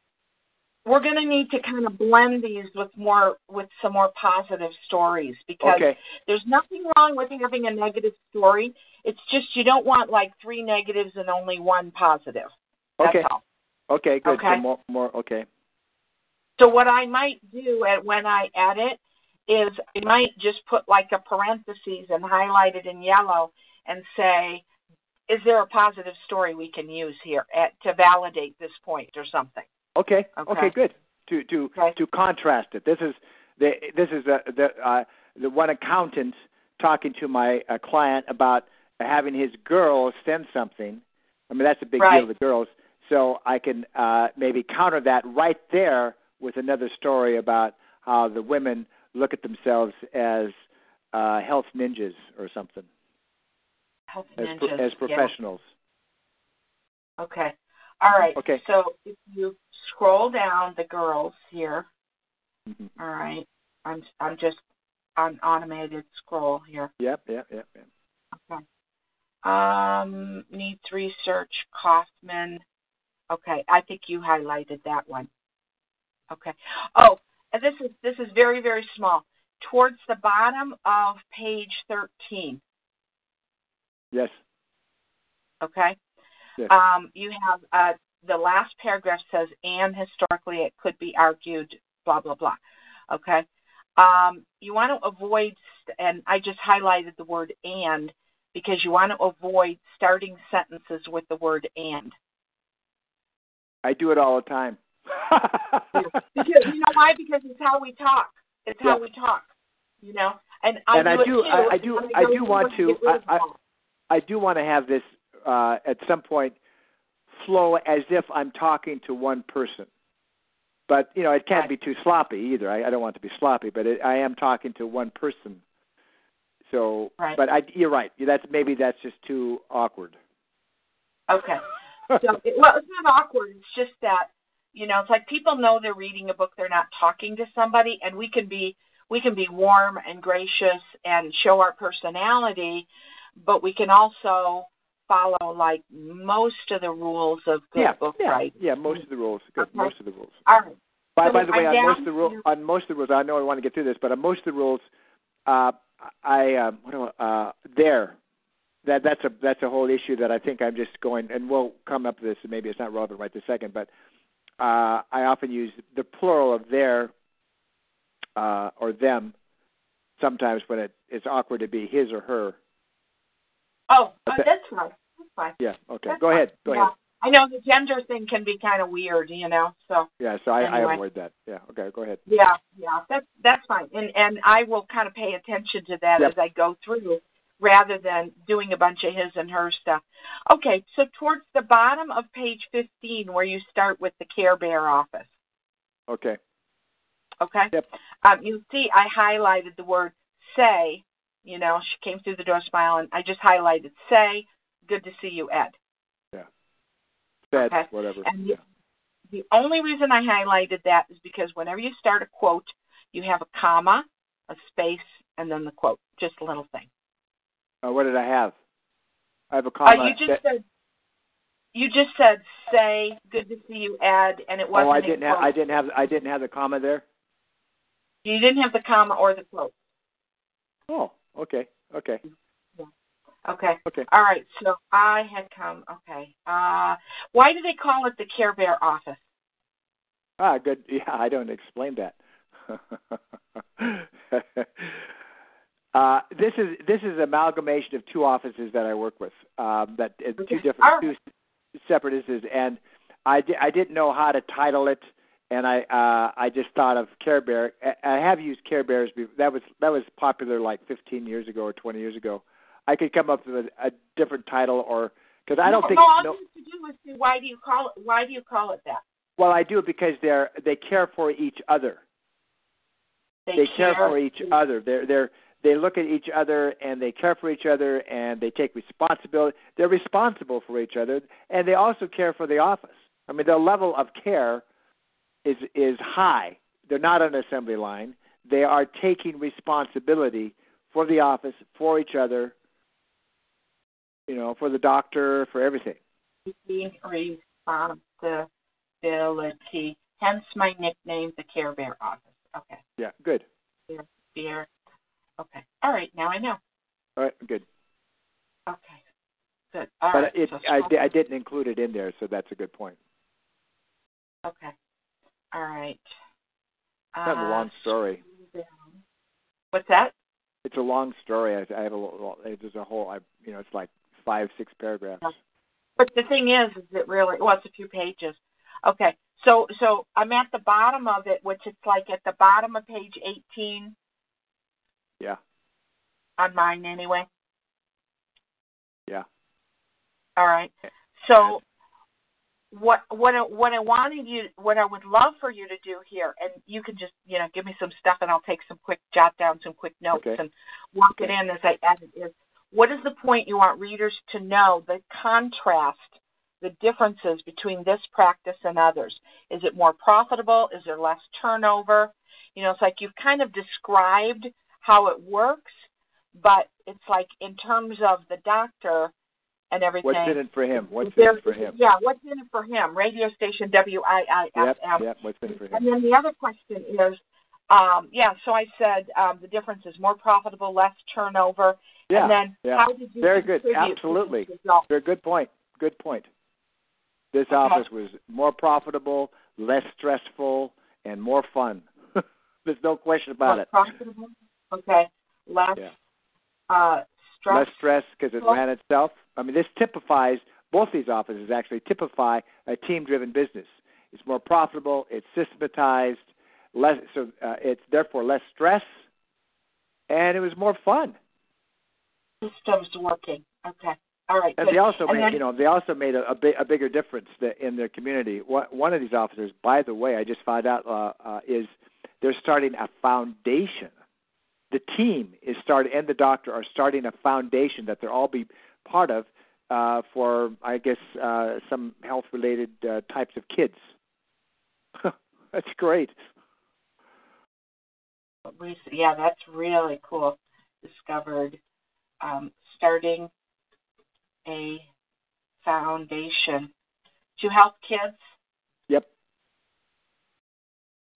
We're going to need to kind of blend these with more with some more positive stories because Okay. there's nothing wrong with having a negative story. It's just you don't want like three negatives and only one positive. That's Okay. all. Okay. Good. So Okay. more. More. Okay. So what I might do at, when I edit is I might just put like a parenthesis and highlight it in yellow and say, is there a positive story we can use here at, to validate this point or something? Okay. Okay. Okay. Good. To to Okay. to contrast it. This is the this is the the uh, the one accountant talking to my uh, client about having his girl send something. I mean that's a big Right. deal. The girls. So I can uh, maybe counter that right there with another story about how the women look at themselves as uh, health ninjas or something, Health as ninjas. pro- as yeah. professionals. Okay. All right. Okay. So if you scroll down the girls here, Mhm. all right. I'm I'm just on automated scroll here. Yep. Yep. Yep. yep. Okay. Um, needs research, Kaufman. Okay, I think you highlighted that one. Okay. Oh, and this is this is very very small. Towards the bottom of page thirteen. Yes. Okay. Yes. Um, you have uh, the last paragraph says, and historically it could be argued, blah blah blah. Okay. Um, you want to avoid, and I just highlighted the word and because you want to avoid starting sentences with the word and. I do it all the time. [laughs] Because you know why? Because it's how we talk. It's how Yeah. we talk. You know, and I And do I do- I- I do- I do want to- get rid of I- I- I do want to have this uh, at some point flow as if I'm talking to one person. But you know, it can't be too sloppy either. I, I don't want it to be sloppy, but it, I am talking to one person. So, Right. but I, you're right. That's maybe that's just too awkward. Okay. [laughs] So, it, well, it's not awkward. It's just that, you know, it's like people know they're reading a book, they're not talking to somebody, and we can be we can be warm and gracious and show our personality, but we can also follow like most of the rules of good yeah, book yeah, writing. yeah. Most of the rules, good. Okay. Most of the rules. All right. By, So by the way, on most of the rules, on most of the rules, I know I want to get through this, but on most of the rules, uh, I uh, what do I, uh, there, that that's a that's a whole issue that I think I'm just going, and we'll come up to this. and Maybe it's not relevant right this second, but uh, I often use the plural of their uh, or them sometimes when it, it's awkward to be his or her. Oh, oh that's fine. That's fine. Yeah. Okay. That's Go ahead. Go Yeah. ahead. I know the gender thing can be kind of weird, you know. So Yeah. So I, I avoid that. Yeah. Okay. Go ahead. Yeah, yeah, that's that's fine, and and I will kind of pay attention to that Yep. as I go through, rather than doing a bunch of his and her stuff. Okay, so towards the bottom of page fifteen, where you start with the Care Bear office. Okay. Okay. Yep. Um, you see, I highlighted the word say. You know, she came through the door smiling. I just highlighted say. Good to see you, Ed. Fed, Okay. whatever. And yeah. The only reason I highlighted that is because whenever you start a quote, you have a comma, a space, and then the quote. Just a little thing. Uh, what did I have? I have a Uh, you just said you just said say good to see you, Ed, and it wasn't. oh, I didn't have. I didn't have. I didn't have the comma there. You didn't have the comma or the quote. Oh, okay, okay, Okay. okay. All right. So I had come. Okay. Uh, why do they call it the Care Bear office? Ah, good. [laughs] Yeah, I don't explain that. [laughs] uh, this is this is amalgamation of two offices that I work with. Um, that uh, two different, All two separate offices, and I di- I didn't know how to title it, and I uh, I just thought of Care Bear. I I have used Care Bears. be- That was that was popular like 15 years ago or 20 years ago. I could come up with a, a different title, or because I don't no, think No, all no, you have to do is say why do you call it? Why do you call it that? well I do it because they're they care for each other. they care for each other. They're they're they look at each other and they care for each other and they take responsibility. They're responsible for each other and they also care for the office. I mean, their level of care is is high. They're not on an assembly line. They are taking responsibility for the office, for each other. You know, for the doctor, for everything. Taking responsibility. Hence my nickname, the Care Bear office. Okay. Yeah, good. Bear. Okay. All right. Now I know. All right, good. Okay. Good. All but right. it, so I, I didn't include it in there, so that's a good point. Okay. All right. Kind of a long story. What's that? It's a long story. I, I have a. There's a whole. I you know, it's like five, six paragraphs. But the thing is, is it really? Well, it's a few pages. Okay. So, so I'm at the bottom of it, which it's like at the bottom of page 18 Yeah, on mine anyway. yeah. All right. So, what what I, what I wanted you, what I would love for you to do here, and you can just you know give me some stuff, and I'll take some quick jot down some quick notes Okay. and walk it in as I edit. Is what is the point you want readers to know? The contrast, the differences between this practice and others. Is it more profitable? Is there less turnover? You know, it's like you've kind of described how it works, but it's like in terms of the doctor and everything. What's in it for him? What's in it for him? Yeah, what's in it for him? Radio station WIIFM. Yep, yep. What's in it for him? And then the other question is, um, yeah, so I said um, the difference is more profitable, less turnover. Yeah, and then yeah. how did you Very good. Absolutely. Very good point. Good point. This Okay. office was more profitable, less stressful, and more fun. [laughs] There's no question about More it. profitable? Okay. Less Yeah. uh, stress. Less stress because it Well- ran itself. I mean, this typifies both these offices actually typify a team-driven business. It's more profitable. It's systematized. Less so. Uh, it's therefore less stress, and it was more fun. systems working. Okay. All right. And good. they also And made, then- you know, they also made a, a, big, a bigger difference in their community. One, one of these officers, by the way, I just found out, uh, uh, is they're starting a foundation. The team is starting, and the doctor are starting a foundation that they'll all be part of uh, for, I guess, uh, some health-related uh, types of kids. [laughs] That's great. yeah, that's really cool. Discovered um, starting a foundation to help kids.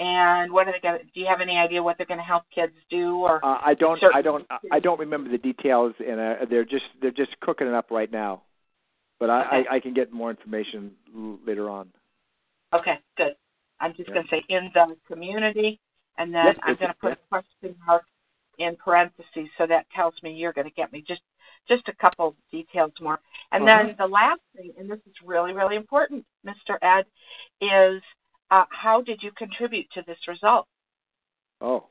And what are they going? to Do you have any idea what they're going to help kids do? Or Uh, I don't, I don't, I don't remember the details, and uh, they're just, they're just cooking it up right now. But I, Okay. I, I can get more information later on. okay, good. I'm just Yeah. going to say in the community, and then Yep, I'm going to put a question mark in parentheses, so that tells me you're going to get me just just a couple details more. And Uh-huh. then the last thing, and this is really really important, Mr. Ed, is uh, how did you contribute to this result? Oh,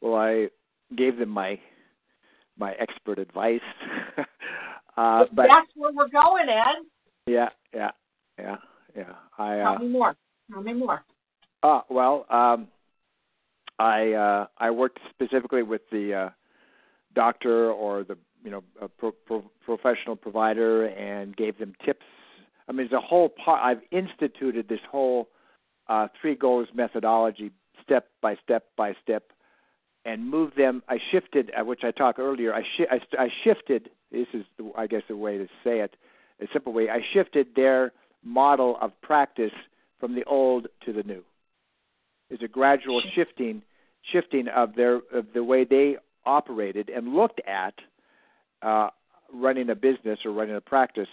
well, I gave them my my expert advice. [laughs] uh, but That's where we're going, Ed. yeah, yeah, yeah, yeah. I Tell uh, me more. Tell me more. uh well, um, I uh, I worked specifically with the uh, doctor or the you know a pro, pro, professional provider and gave them tips. I mean, it's a whole part. I've instituted this whole uh, three goals methodology, step by step by step, and move them. I shifted, uh, which I talked earlier. I, shi- I, I shifted. This is, the, I guess, the way to say it, a simple way. I shifted their model of practice from the old to the new. There's a gradual shifting, shifting of their of the way they operated and looked at uh, running a business or running a practice.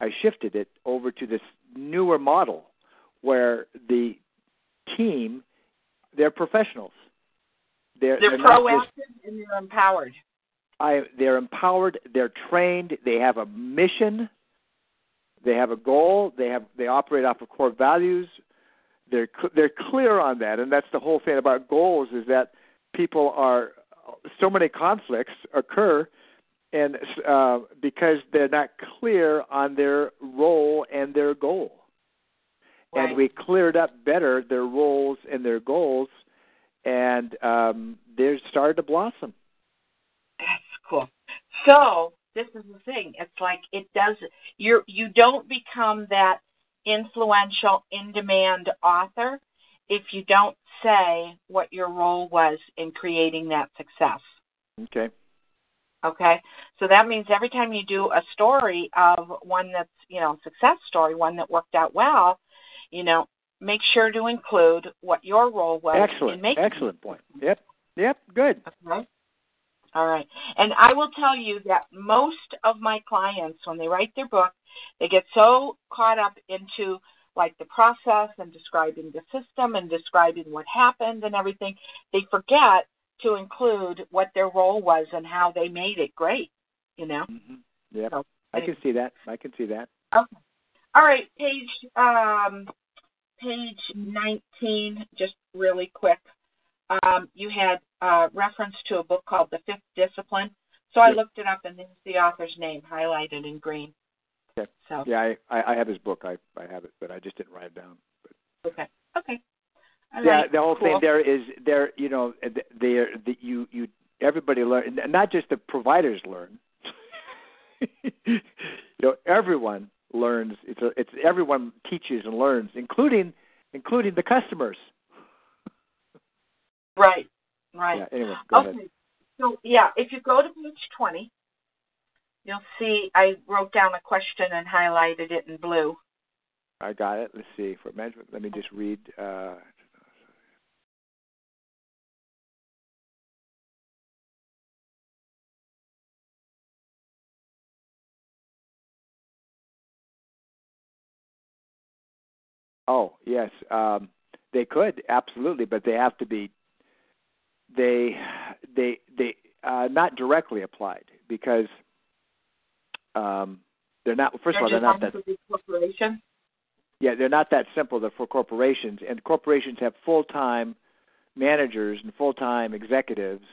I shifted it over to this newer model where the team they're professionals. They're, they're, they're proactive just, and they're empowered. I, they're empowered. They're trained. They have a mission. They have a goal. They have they operate off of core values. They're they're clear on that, and that's the whole thing about goals is that people are so many conflicts occur, and uh, because they're not clear on their role and their goal. Right. And we cleared up better their roles and their goals, and um, they're started to blossom. That's cool. So this is the thing. It's like it does. You you don't become that influential, in demand author if you don't say what your role was in creating that success. Okay. Okay. So that means every time you do a story of one that's, you know, success story, one that worked out well, you know, make sure to include what your role was Excellent. in making Excellent point. Yep. Yep, good. Okay. All right. And I will tell you that most of my clients, when they write their book, they get so caught up into like the process and describing the system and describing what happened and everything, they forget to include what their role was and how they made it great. You know. Mm-hmm. Yeah, so, I can see that. I can see that. Okay. All right, page um, page nineteen, just really quick um, you had uh, reference to a book called The Fifth Discipline. So I looked it up, and there's the author's name highlighted in green. Okay. So yeah, I, I have his book. I I have it, but I just didn't write it down. But. Okay. Okay. All yeah, right. the whole cool. thing there is there. You know, there the, you you everybody learn, not just the providers learn. [laughs] you know, everyone learns. It's a, it's everyone teaches and learns, including including the customers. [laughs] Right. Right. Yeah, anyway, okay. Ahead. So yeah, if you go to page twenty, you'll see I wrote down a question and highlighted it in blue. I got it. Let's see. For management, let me just read. Uh, oh yes, um, they could absolutely, but they have to be they they they uh, not directly applied because um, they're not. First they're of all, they're not that. Corporation. Yeah, they're not that simple. They're for corporations, and corporations have full time managers and full time executives.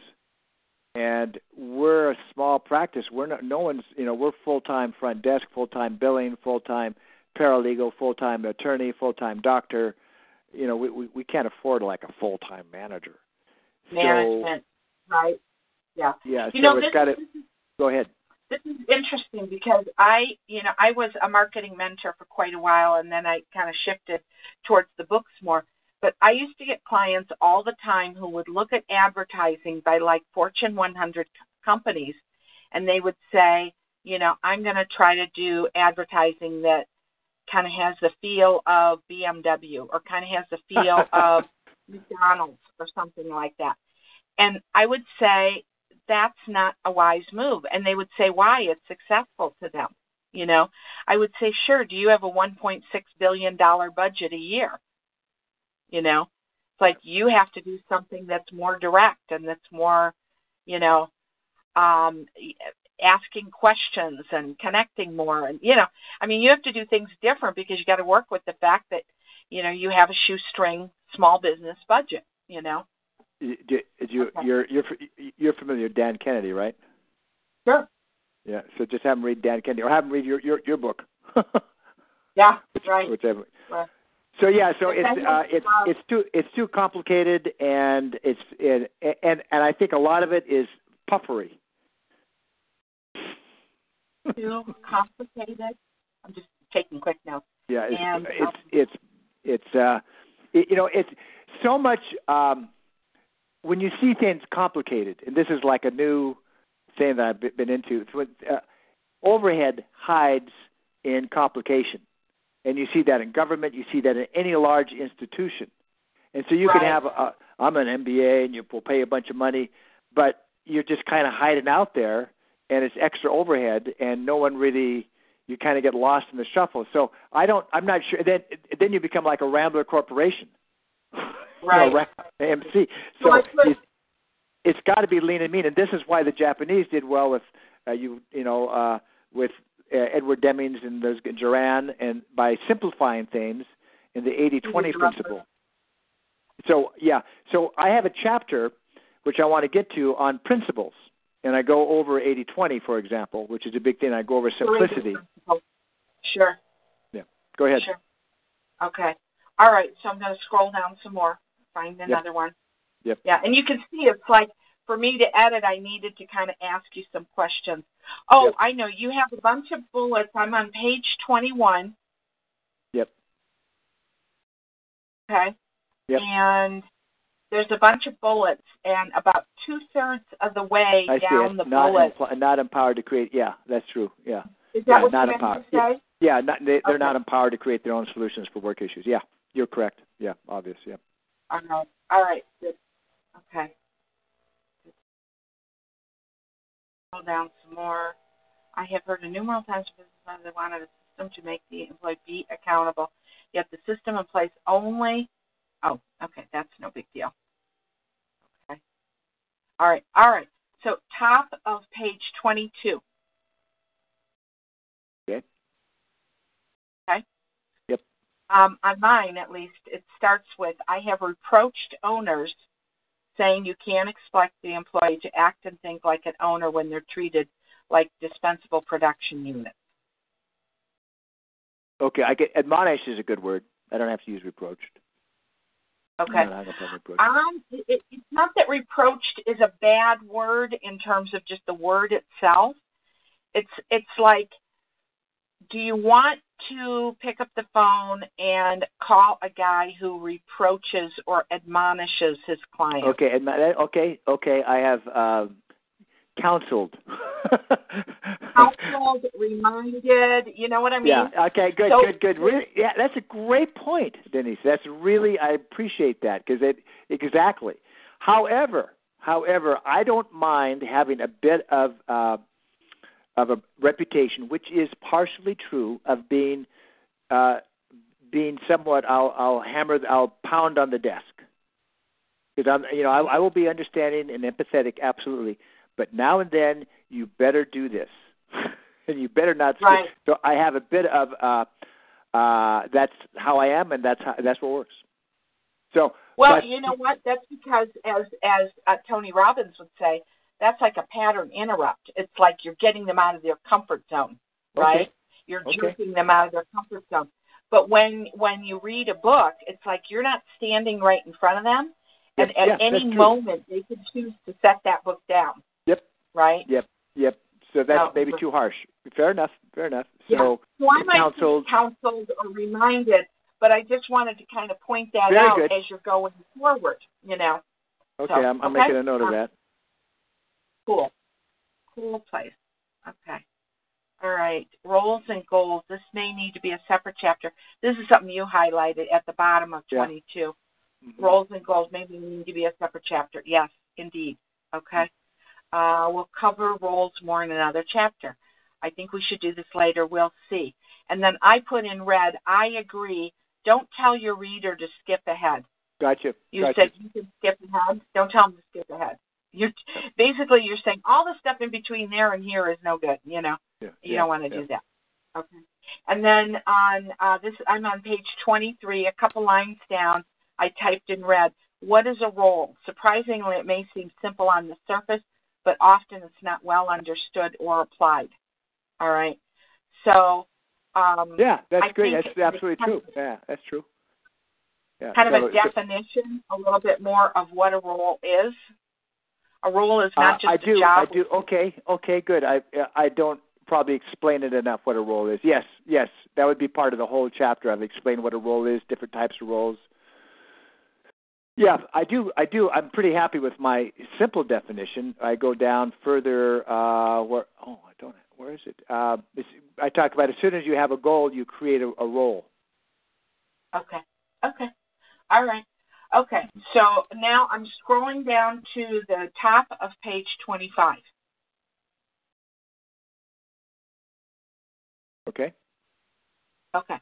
And we're a small practice. We're not. No one's. You know, we're full time front desk, full time billing, full time paralegal, full time attorney, full time doctor. You know, we, we we can't afford like a full time manager management, so, right? Yeah. Yeah. You so know, it's got. Go ahead. This is interesting because I, you know, I was a marketing mentor for quite a while, and then I kind of shifted towards the books more. But I used to get clients all the time who would look at advertising by like Fortune 100 companies, and they would say, you know, I'm going to try to do advertising that kind of has the feel of BMW or kind of has the feel [laughs] of McDonald's or something like that. And I would say that's not a wise move. And they would say why it's successful to them. You know, I would say, sure, do you have a $1.6 billion budget a year? You know, it's like you have to do something that's more direct and that's more, you know, um, asking questions and connecting more. And, you know, I mean, you have to do things different because you got to work with the fact that, you know, you have a shoestring small business budget. You know. You, you, okay. You're you're you're familiar with Dan Kennedy, right? Sure. Yeah. So just have him read Dan Kennedy, or have him read your your your book. [laughs] yeah. Which, right. Whichever. Right. So yeah, so it's uh, it's it's too it's too complicated, and it's it, and and I think a lot of it is puffery. [laughs] Too complicated. I'm just taking quick notes. Yeah, it's And, it's um, it's it's uh, it, you know, it's so much. um When you see things complicated, and this is like a new thing that I've been into. It's when, uh, overhead hides in complication, and you see that in government. You see that in any large institution, and so you can have a. I'm an MBA, and you will pay a bunch of money, but you're just kind of hiding out there, and it's extra overhead, and no one really you kind of get lost in the shuffle. So I don't. I'm not sure. Then then you become like a Rambler Corporation, [laughs] Right. You know, AMC. So it's, it's got to be lean and mean, and this is why the Japanese did well with uh, you. You know, uh, with uh, Edward Demings and those Juran, and by simplifying things in the 80-20 Mhm. principle. So yeah, so I have a chapter which I want to get to on principles, and I go over 80-20, for example, which is a big thing. I go over simplicity. Sure. Yeah. Go ahead. Sure. Okay. All right. So I'm going to scroll down some more, find another one. Yep. Yeah, and you can see it's like for me to edit, I needed to kind of ask you some questions. Oh, Yep. I know you have a bunch of bullets. I'm on page 21. Yep. Okay. Yep. And there's a bunch of bullets, and about two thirds of the way I down the Not, bullet. impl- not empowered to create. Yeah, that's true. Yeah. Is that yeah, what not you empowered. say? Yeah, not, they, they're Okay. not empowered to create their own solutions for work issues. Yeah, you're correct. Yeah, obvious. Yeah. All right. All right. Good. Okay. Scroll down some more. I have heard a numerous times from business owners they wanted a system to make the employee be accountable. Yet the system in place only. Oh, okay. That's no big deal. Okay. All right. All right. So top of page 22. Okay. Okay. Yep. Um, on mine, at least, it starts with I have reproached owners saying you can't expect the employee to act and think like an owner when they're treated like dispensable production units. Okay, I get admonish is a good word. I don't have to use reproached. Okay. I'm not hung up on reproached. Um, it, it's not that reproached is a bad word in terms of just the word itself. It's it's like, do you want to pick up the phone and call a guy who reproaches or admonishes his client? Okay, okay, okay. I have uh, counseled. [laughs] Counseled, reminded, you know what I mean? Yeah. Okay. Good. So- good. Good. Really. Yeah. That's a great point, Denise. That's really. I appreciate that because it exactly. However, however, I don't mind having a bit of uh, of a reputation, which is partially true, of being uh, being somewhat. I'll I'll hammer. I'll pound on the desk because I'm. You know, I, I will be understanding and empathetic, absolutely. But now and then, you better do this, [laughs] and you better not. Right. So I have a bit of. uh uh That's how I am, and that's how, that's what works. So. Well, but- you know what? That's because, as as uh, Tony Robbins would say, that's like a pattern interrupt. It's like you're getting them out of their comfort zone, right? Okay. You're Okay. jerking them out of their comfort zone. But when when you read a book, it's like you're not standing right in front of them, and Yep, at yeah, any moment they could choose to set that book down. Right. Yep. Yep. So that's No. maybe too harsh. Fair enough. Fair enough. Yeah. So So I might counseled. be counseled or reminded, but I just wanted to kind of point that Very out good. as you're going forward. You know. okay, So, I'm, I'm okay. making a note of that. Cool. Cool place. Okay. All right. Roles and goals. This may need to be a separate chapter. This is something you highlighted at the bottom of Yeah. 22. Mhm. Roles and goals maybe need to be a separate chapter. Yes, indeed. Okay. Uh, we'll cover roles more in another chapter. I think we should do this later. We'll see. And then I put in red, I agree. Don't tell your reader to skip ahead. Gotcha. You gotcha. said you can skip ahead. Don't tell them to skip ahead. You basically you're saying all the stuff in between there and here is no good. You know yeah, you yeah, don't want to yeah. do that. Okay. And then on uh, this, I'm on page 23, a couple lines down. I typed in red. What is a role? Surprisingly, it may seem simple on the surface, but often it's not well understood or applied. All right. So. Um, Yeah, that's I great. That's absolutely true. Yeah, that's true. Yeah. kind of so- a definition, a little bit more of what a role is. A role is not Uh, just I a do. job. I do. Okay. Okay. Good. I I don't probably explain it enough what a role is. Yes. Yes. That would be part of the whole chapter. I've explained what a role is, different types of roles. Yeah, I do. I do. I'm pretty happy with my simple definition. I go down further. Uh, where? Oh, I don't. Where is it? Uh, I talk about as soon as you have a goal, you create a, a role. Okay. Okay. All right. Okay. So now I'm scrolling down to the top of page 25. Okay. Okay.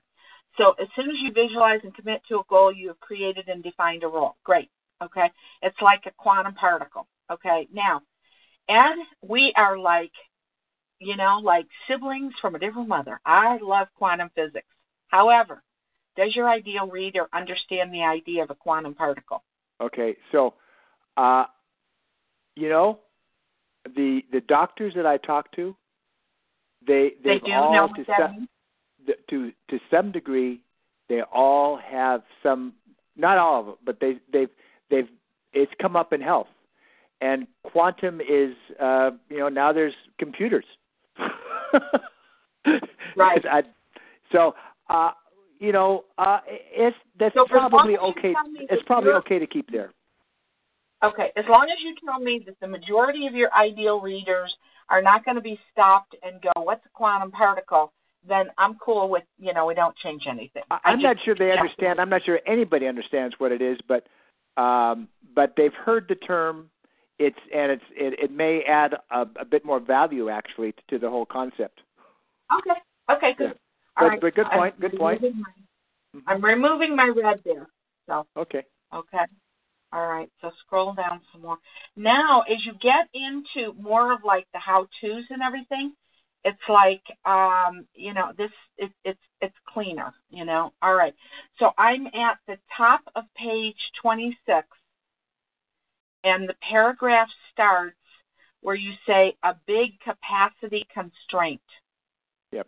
So as soon as you visualize and commit to a goal, you have created and defined a role. Great. Okay. It's like a quantum particle. Okay. Now, Ed, we are like, you know, like siblings from a different mother. I love quantum physics. However, does your ideal reader understand the idea of a quantum particle? Okay, so, uh, you know, the the doctors that I talk to, they They they've do all know to to some degree, they all have some, not all of them, but they they've they've it's come up in health, and quantum is uh, you know now there's computers. [laughs] Right. I, so uh, you know uh, it's that's So probably okay. It's probably okay to keep there. Okay, as long as you tell me that the majority of your ideal readers are not going to be stopped and go, "What's a quantum particle?" Then I'm cool with you know we don't change anything. I- I'm not sure they understand. I'm not sure anybody understands what it is, but um, but they've heard the term. It's and it's it, it may add a, a bit more value actually to the whole concept. Okay, okay, good. Yeah. All But- right. but good point, I'm good point. my- I'm removing my red there. So Okay. okay. All right, so scroll down some more. Now, as you get into more of like the how tos and everything, it's like um, you know, this it, it's it's cleaner, you know. All right. So I'm at the top of page 26 and the paragraph starts where you say a big capacity constraint. Yep.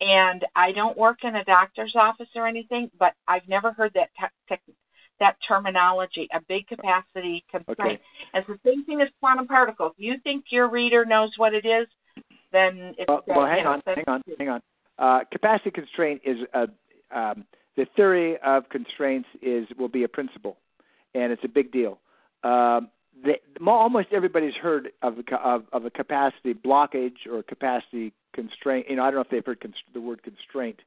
And I don't work in a doctor's office or anything, but I've never heard that te- te- that terminology, a big capacity constraint. Okay. It's the same thing as quantum particles. You think your reader knows what it is, then it's Well, uh, well hang on, hang on, hang on. Uh, capacity constraint is a um, the theory of constraints is will be a principle, and it's a big deal. Um, the, almost everybody's heard of, a of of a capacity blockage or capacity constraint. You know, I don't know if they've heard const- the word constraint.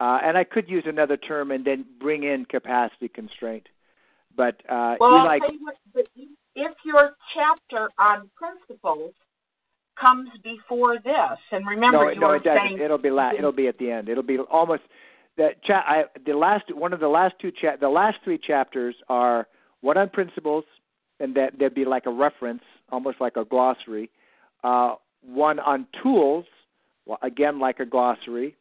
Uh, and I could use another term and then bring in capacity constraint. But uh, Well, you like what, if your chapter on principles comes before this, and remember no, you no, were it doesn't. saying It'll be la- it'll be at the end. It'll be almost that cha- I, the last one of the last two cha- the last three chapters are one on principles, and that there'd be like a reference, almost like a glossary. Uh, one on tools, well, again like a glossary,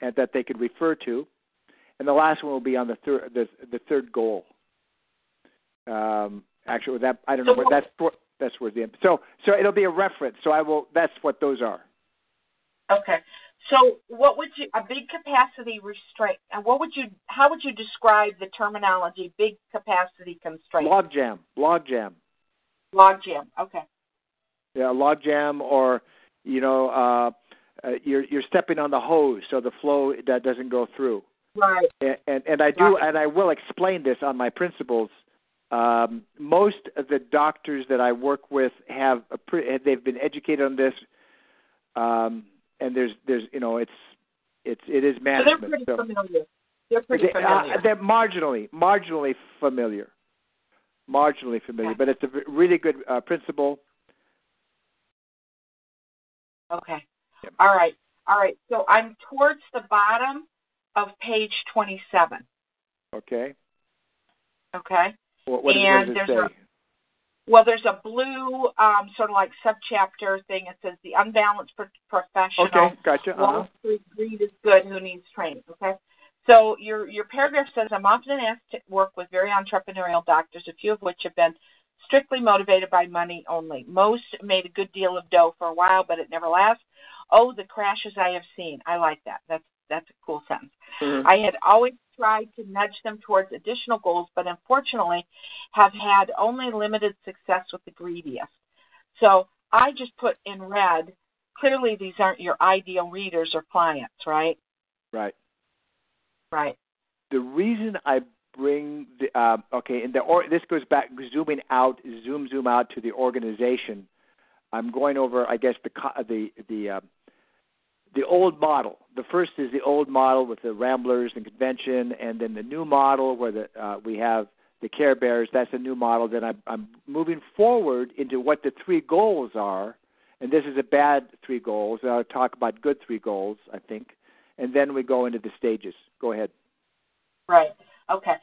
and that they could refer to, and the last one will be on the third the, the third goal. Um, actually, that I don't know So where what- that's for, that's where the. So so it'll be a reference. So I will. That's what those are. Okay. So, what would you a big capacity restraint? And what would you? How would you describe the terminology big capacity constraint? Logjam, logjam. Logjam. Okay. Yeah, logjam, or you know, uh, uh, you're you're stepping on the hose, so the flow that doesn't go through. Right. And and, and I do, Right. and I will explain this on my principles. Um, most of the doctors that I work with have a pre- they've been educated on this, um, and there's there's you know it's it's it is So they're management. pretty So- familiar. They're pretty they, familiar. uh, they're marginally, marginally familiar, marginally familiar, Okay. but it's a really good uh, principle. Okay. Yep. All right. All right. So I'm towards the bottom of page 27. Okay, Okay. What, what, And does there's say? a- Well, there's a blue um, sort of like subchapter thing. It says the unbalanced pro- professional. Okay, gotcha. Uh-huh. Greed is good. Who needs training? Okay. So your your paragraph says I'm often asked to work with very entrepreneurial doctors, a few of which have been strictly motivated by money only. Most made a good deal of dough for a while, but it never lasts. Oh, the crashes I have seen. I like that. That's that's a cool sentence. Mhm. I had always tried to nudge them towards additional goals, but unfortunately have had only limited success with the greediest. So I just put in red, clearly these aren't your ideal readers or clients, right? Right. Right. The reason I bring the uh, okay, and the or this goes back zooming out, zoom zoom out to the organization. I'm going over, I guess the the the uh, the old model. The first is the old model with the Ramblers and convention, and then the new model where the uh, we have the Care Bears. That's a new model. Then I'm, I'm moving forward into what the three goals are, and this is a bad three goals. I'll talk about good three goals, I think, and then we go into the stages. Go ahead. Right. Okay.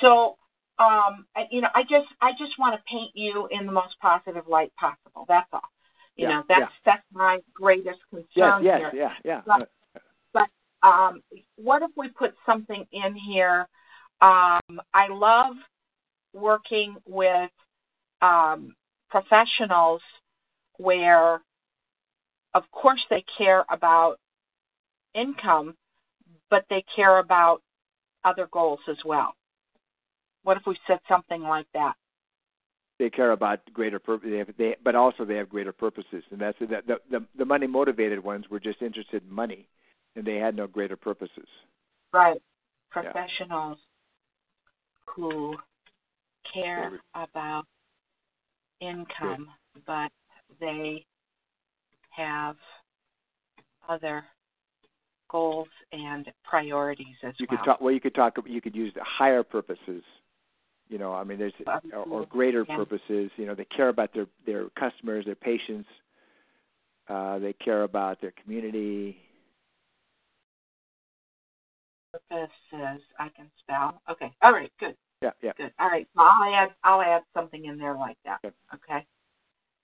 So, um, you know, I just I just want to paint you in the most positive light possible. That's all. You yeah, know, that's yeah. that's my greatest concern yes, yes, here. Yeah, yeah, But, but um, what if we put something in here? Um, I love working with um, professionals where, of course, they care about income, but they care about other goals as well. What if we said something like that? They care about greater purpose, they have, they, but also they have greater purposes, and that's the the, the, the money motivated ones were just interested in money, and they had no greater purposes. Right, professionals yeah. who care about income, Good. but they have other goals and priorities as well. you well. Could talk, well, you could talk. You could use the higher purposes. You know, I mean, there's or, or greater yeah. purposes. You know, they care about their their customers, their patients. Uh, they care about their community. Purposes I can spell. Okay. All right. Good. Yeah. Yeah. Good. All right. So I'll add I'll add something in there like that. Okay. okay.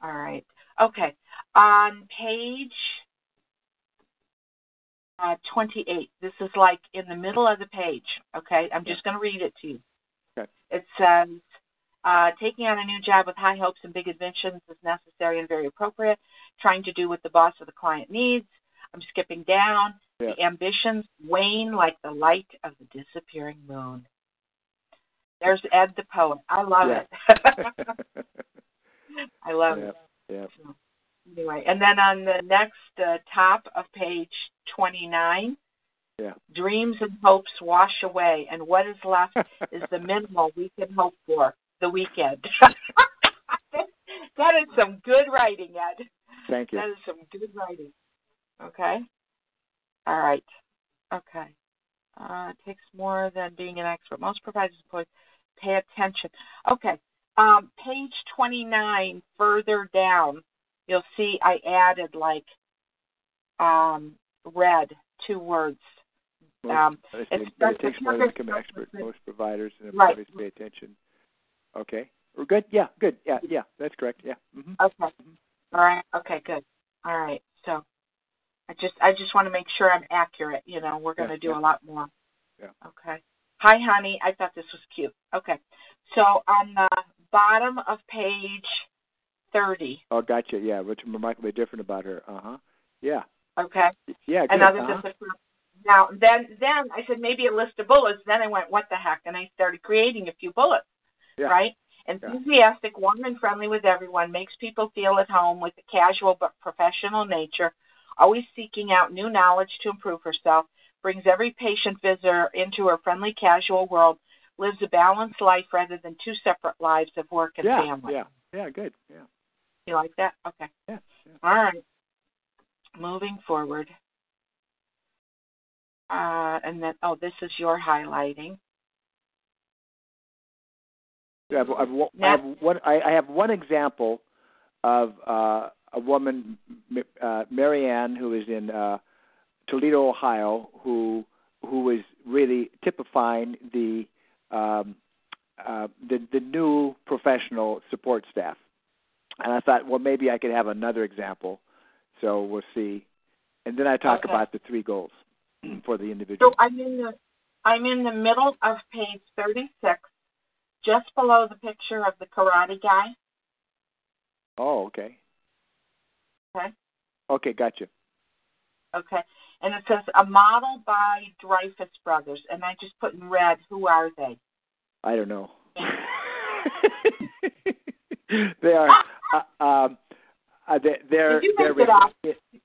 All right. Okay. On page uh, 28. This is like in the middle of the page. Okay, I'm just going to read it to you. Okay. It says, uh, taking on a new job with high hopes and big ambitions is necessary and very appropriate. Trying to do what the boss or the client needs. I'm skipping down. Yeah. The ambitions wane like the light of the disappearing moon. There's Ed the poet. I love yeah. it. [laughs] I love yeah. it. Yeah. So, anyway, and then on the next uh, top of page 29, yeah. dreams and hopes wash away, and what is left [laughs] is the minimal we can hope for the weekend. [laughs] that is some good writing, Ed. Thank you. That is some good writing. Okay. All right. Okay. Uh, it takes more than being an expert. Most providers employees pay attention. Okay. Um, page 29, further down, you'll see I added like um, red, two words. Most, Um, it, it takes more than to become an expert. Most providers and Right. pay attention. Okay. We're good. Yeah. Good. Yeah. Yeah. That's correct. Yeah. hmm Okay. All right. Okay. Good. All right. So I just I just want to make sure I'm accurate. You know, we're going to Yeah, do yeah. a lot more. Yeah. Okay. Hi, honey. I thought this was cute. Okay. So on the bottom of page thirty. Oh, gotcha. Yeah. What's remarkably different about her? Uh huh. Yeah. Okay. Yeah. Good. Another uh-huh. Now then then I said maybe a list of bullets. Then I went what the heck, and I started creating a few bullets. Yeah. Right. Enthusiastic, warm and friendly with everyone, makes people feel at home with a casual but professional nature, always seeking out new knowledge to improve herself, brings every patient visitor into her friendly, casual world, lives a balanced life rather than two separate lives of work and yeah. family. Yeah. Yeah. Good. Yeah. You like that? Okay. Yeah. yeah. All right. Moving forward. Uh, and then, oh, this is your highlighting. I have, I have, one- I have one. I, I have one example of uh, a woman, uh, Marianne, who is in uh, Toledo, Ohio, who who is really typifying the um, uh, the the new professional support staff. And I thought, well, maybe I could have another example. So we'll see. And then I talk Okay. about the three goals for the individual. So I'm in the I'm in the middle of page 36, just below the picture of the karate guy. Oh, okay. Okay. Okay, gotcha. Okay. and it says a model by Dreyfus Brothers, and I just put in red, who are they? I don't know. [laughs] they are. Uh, um, uh, they, they're. You they're. it up.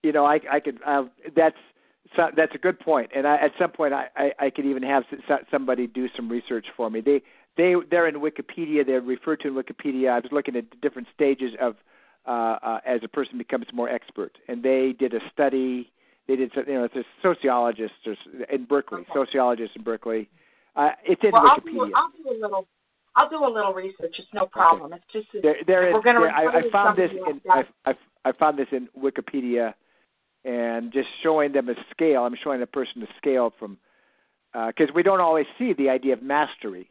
You know, I. I could. Uh, that's. So, that's a good point, and I, at some point I, I, I could even have somebody do some research for me. They they they're in Wikipedia. They're referred to in Wikipedia. I was looking at different stages of uh, uh, as a person becomes more expert, and they did a study. They did some, you know it's a sociologist or, in Berkeley, Okay. sociologist in Berkeley. Uh, it's in Well, I'll Wikipedia. do, I'll do a little. I'll do a little research. It's no problem. It's just There, there we're gonna there- I, I found this in. I, I, I found this in Wikipedia, and just showing them a scale. I'm showing a person a scale from because we don't always see the idea of mastery.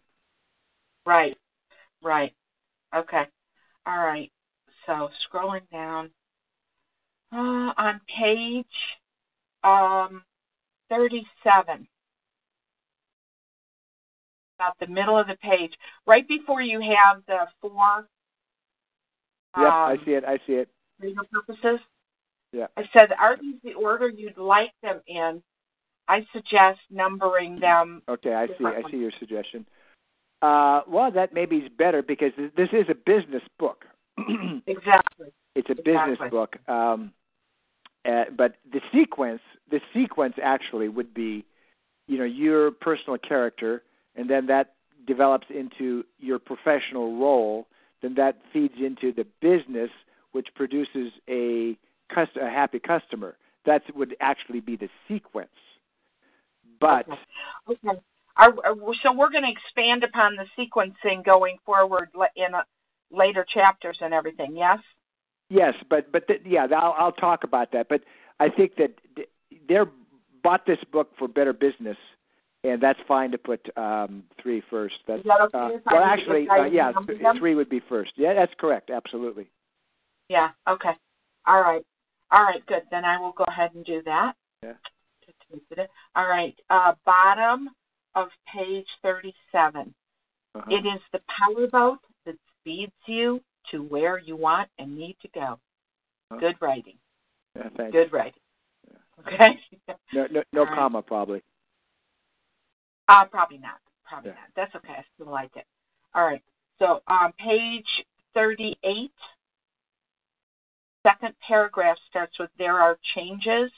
Right. Right. Okay. All right. So scrolling down uh, on page um, 37, about the middle of the page, right before you have the four Yep, I um, see it. I see it. purposes. Yeah. I said, are these the order you'd like them in? I suggest numbering them. Okay, I see. I see your suggestion. Uh, well, that maybe is better because this- is a business book. [clears throat] Exactly. it's a business Exactly. book. Um, uh, but the sequence, the sequence actually would be, you know, your personal character, and then that develops into your professional role. Then that feeds into the business, which produces a, a happy customer. That would actually be the sequence. But Okay. Okay. Are, are, so we're going to expand upon the sequencing going forward in uh later chapters and everything. Yes. Yes, but but th- yeah, I'll, I'll talk about that. But I think that they're bought this book for better business, and that's fine to put um, three first. That's Is that okay uh, well, actually, uh, yeah, th- three would be first. Yeah, that's correct. Absolutely. Yeah. Okay. All right. All right. Good. Then I will go ahead and do that. Yeah. All right. Uh, bottom of page thirty-seven. Uh-huh. It is the powerboat that speeds you to where you want and need to go. Huh. Good writing. Yeah, thanks. Good writing. Okay. [laughs] No, no, no All right. comma probably. Uh, probably not. Probably Yeah. not. That's okay. I still like it. All right. So on page 38, second paragraph starts with there are changes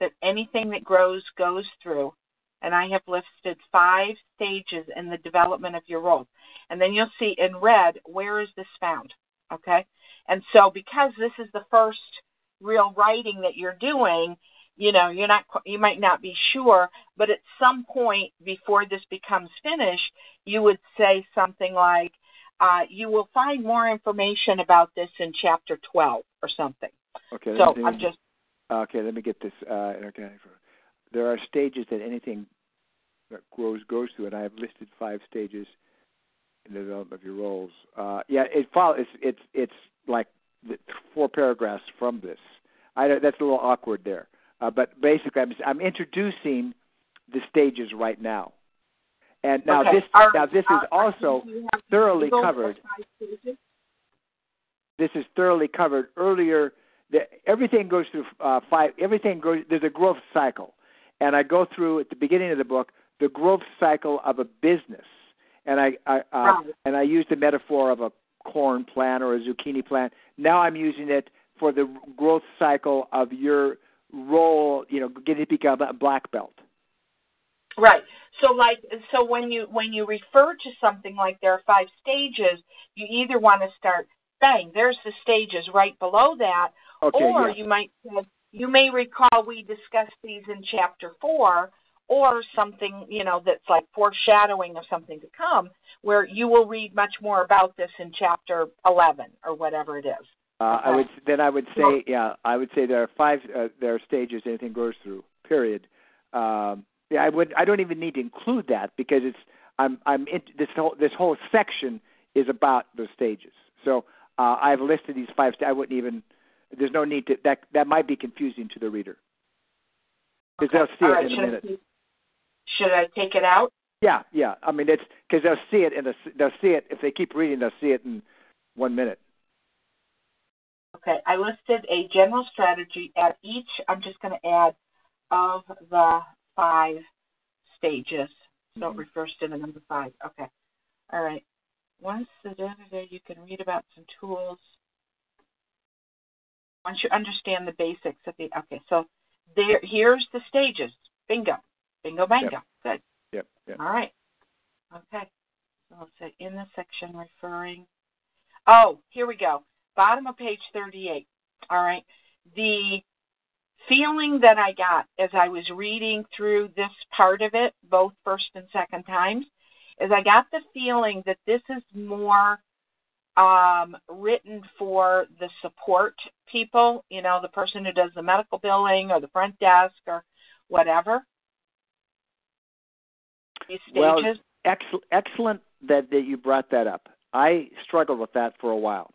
that anything that grows goes through. And I have listed five stages in the development of your role. And then you'll see in red, where is this found? Okay. And so because this is the first real writing that you're doing, you know, you're not, you might not be sure, but at some point before this becomes finished, you would say something like, uh, you will find more information about this in chapter 12 or something. Okay. So let me- I'm just, Okay, let me get this. Uh, okay. There are stages that anything that grows goes through, and I have listed five stages in the development of your roles. Uh, yeah, it follows. It's it's it's like the four paragraphs from this. I don't- that's a little awkward there, uh, but basically, I'm I'm introducing the stages right now. And now okay. this Are- now this are- is also do you have thoroughly covered. this is thoroughly covered earlier. The, everything goes through uh, five. Everything goes. There's a growth cycle, and I go through at the beginning of the book the growth cycle of a business, and I, I uh, Right. and I use the metaphor of a corn plant or a zucchini plant. Now I'm using it for the growth cycle of your role. You know, getting to become a black belt. Right. So like so when you when you refer to something like there are five stages, you either want to start bang, there's the stages right below that, Okay. or yeah. you might you may recall we discussed these in chapter four, or something, you know, that's like foreshadowing of something to come, where you will read much more about this in chapter eleven or whatever it is. Uh, I would then I would say yeah I would say there are five uh, there are stages anything goes through period. Um, yeah, I would I don't even need to include that because it's I'm I'm in, this whole this whole section is about those stages. So uh, I've listed these five. I wouldn't even there's no need to that that might be confusing to the reader because Okay. they'll see All it right, in a should I minute. take- Should I take it out? Yeah, yeah. I mean, it's because they'll see it in a, they'll see it if they keep reading. They'll see it in one minute. Okay, I listed a general strategy at each. I'm just going to add of the five stages. So it mm-hmm. refers to the number five. Okay. All right. Once the da, da, da, you can read about some tools. Once you understand the basics of the okay, so there here's the stages. Bingo. Bingo bango. Good. Yep. Yep. All right. Okay. So let's say in the section referring. Oh, here we go. Bottom of page 38. All right. The feeling that I got as I was reading through this part of it, both first and second times, is I got the feeling that this is more um, written for the support people, you know, the person who does the medical billing or the front desk or whatever. These Well, stages. Excellent, excellent that, that you brought that up. I struggled with that for a while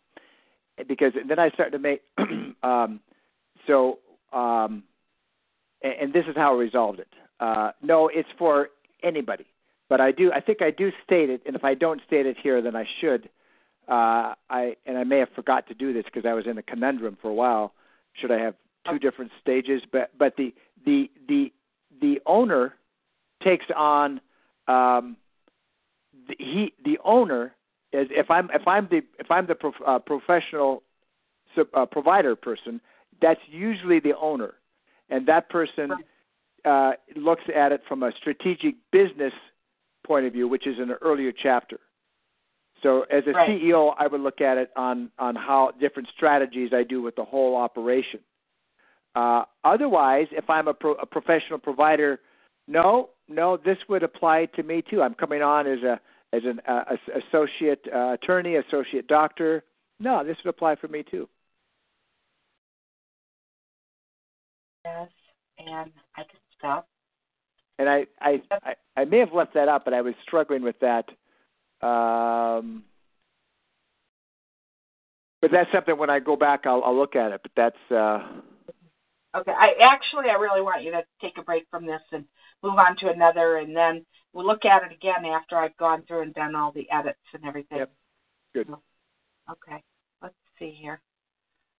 because then I started to make [clears throat] um, so um, and, and this is how I resolved it. Uh, no, it's for anybody, but I do I think I do state it, and if I don't state it here, then I should. Uh, I and I may have forgot to do this because I was in a conundrum for a while. Should I have two different stages? But but the the the the owner takes on um, the, he the owner is if I'm if I'm the if I'm the prof, uh, professional uh, provider person, that's usually the owner, and that person uh, looks at it from a strategic business point of view, which is in an earlier chapter. So as a Right. CEO, I would look at it on on how different strategies I do with the whole operation. Uh, otherwise, if I'm a, pro, a professional provider, no, no, this would apply to me too. I'm coming on as a as an uh, associate uh, attorney, associate doctor. No, this would apply for me too. Yes, and I can stop. And I I I, I may have left that out, but I was struggling with that. Um, but that's something when I go back, I'll, I'll look at it. But that's uh, Okay. I actually I really want you to take a break from this and move on to another and then we'll look at it again after I've gone through and done all the edits and everything. Yep. Good. Okay. Let's see here.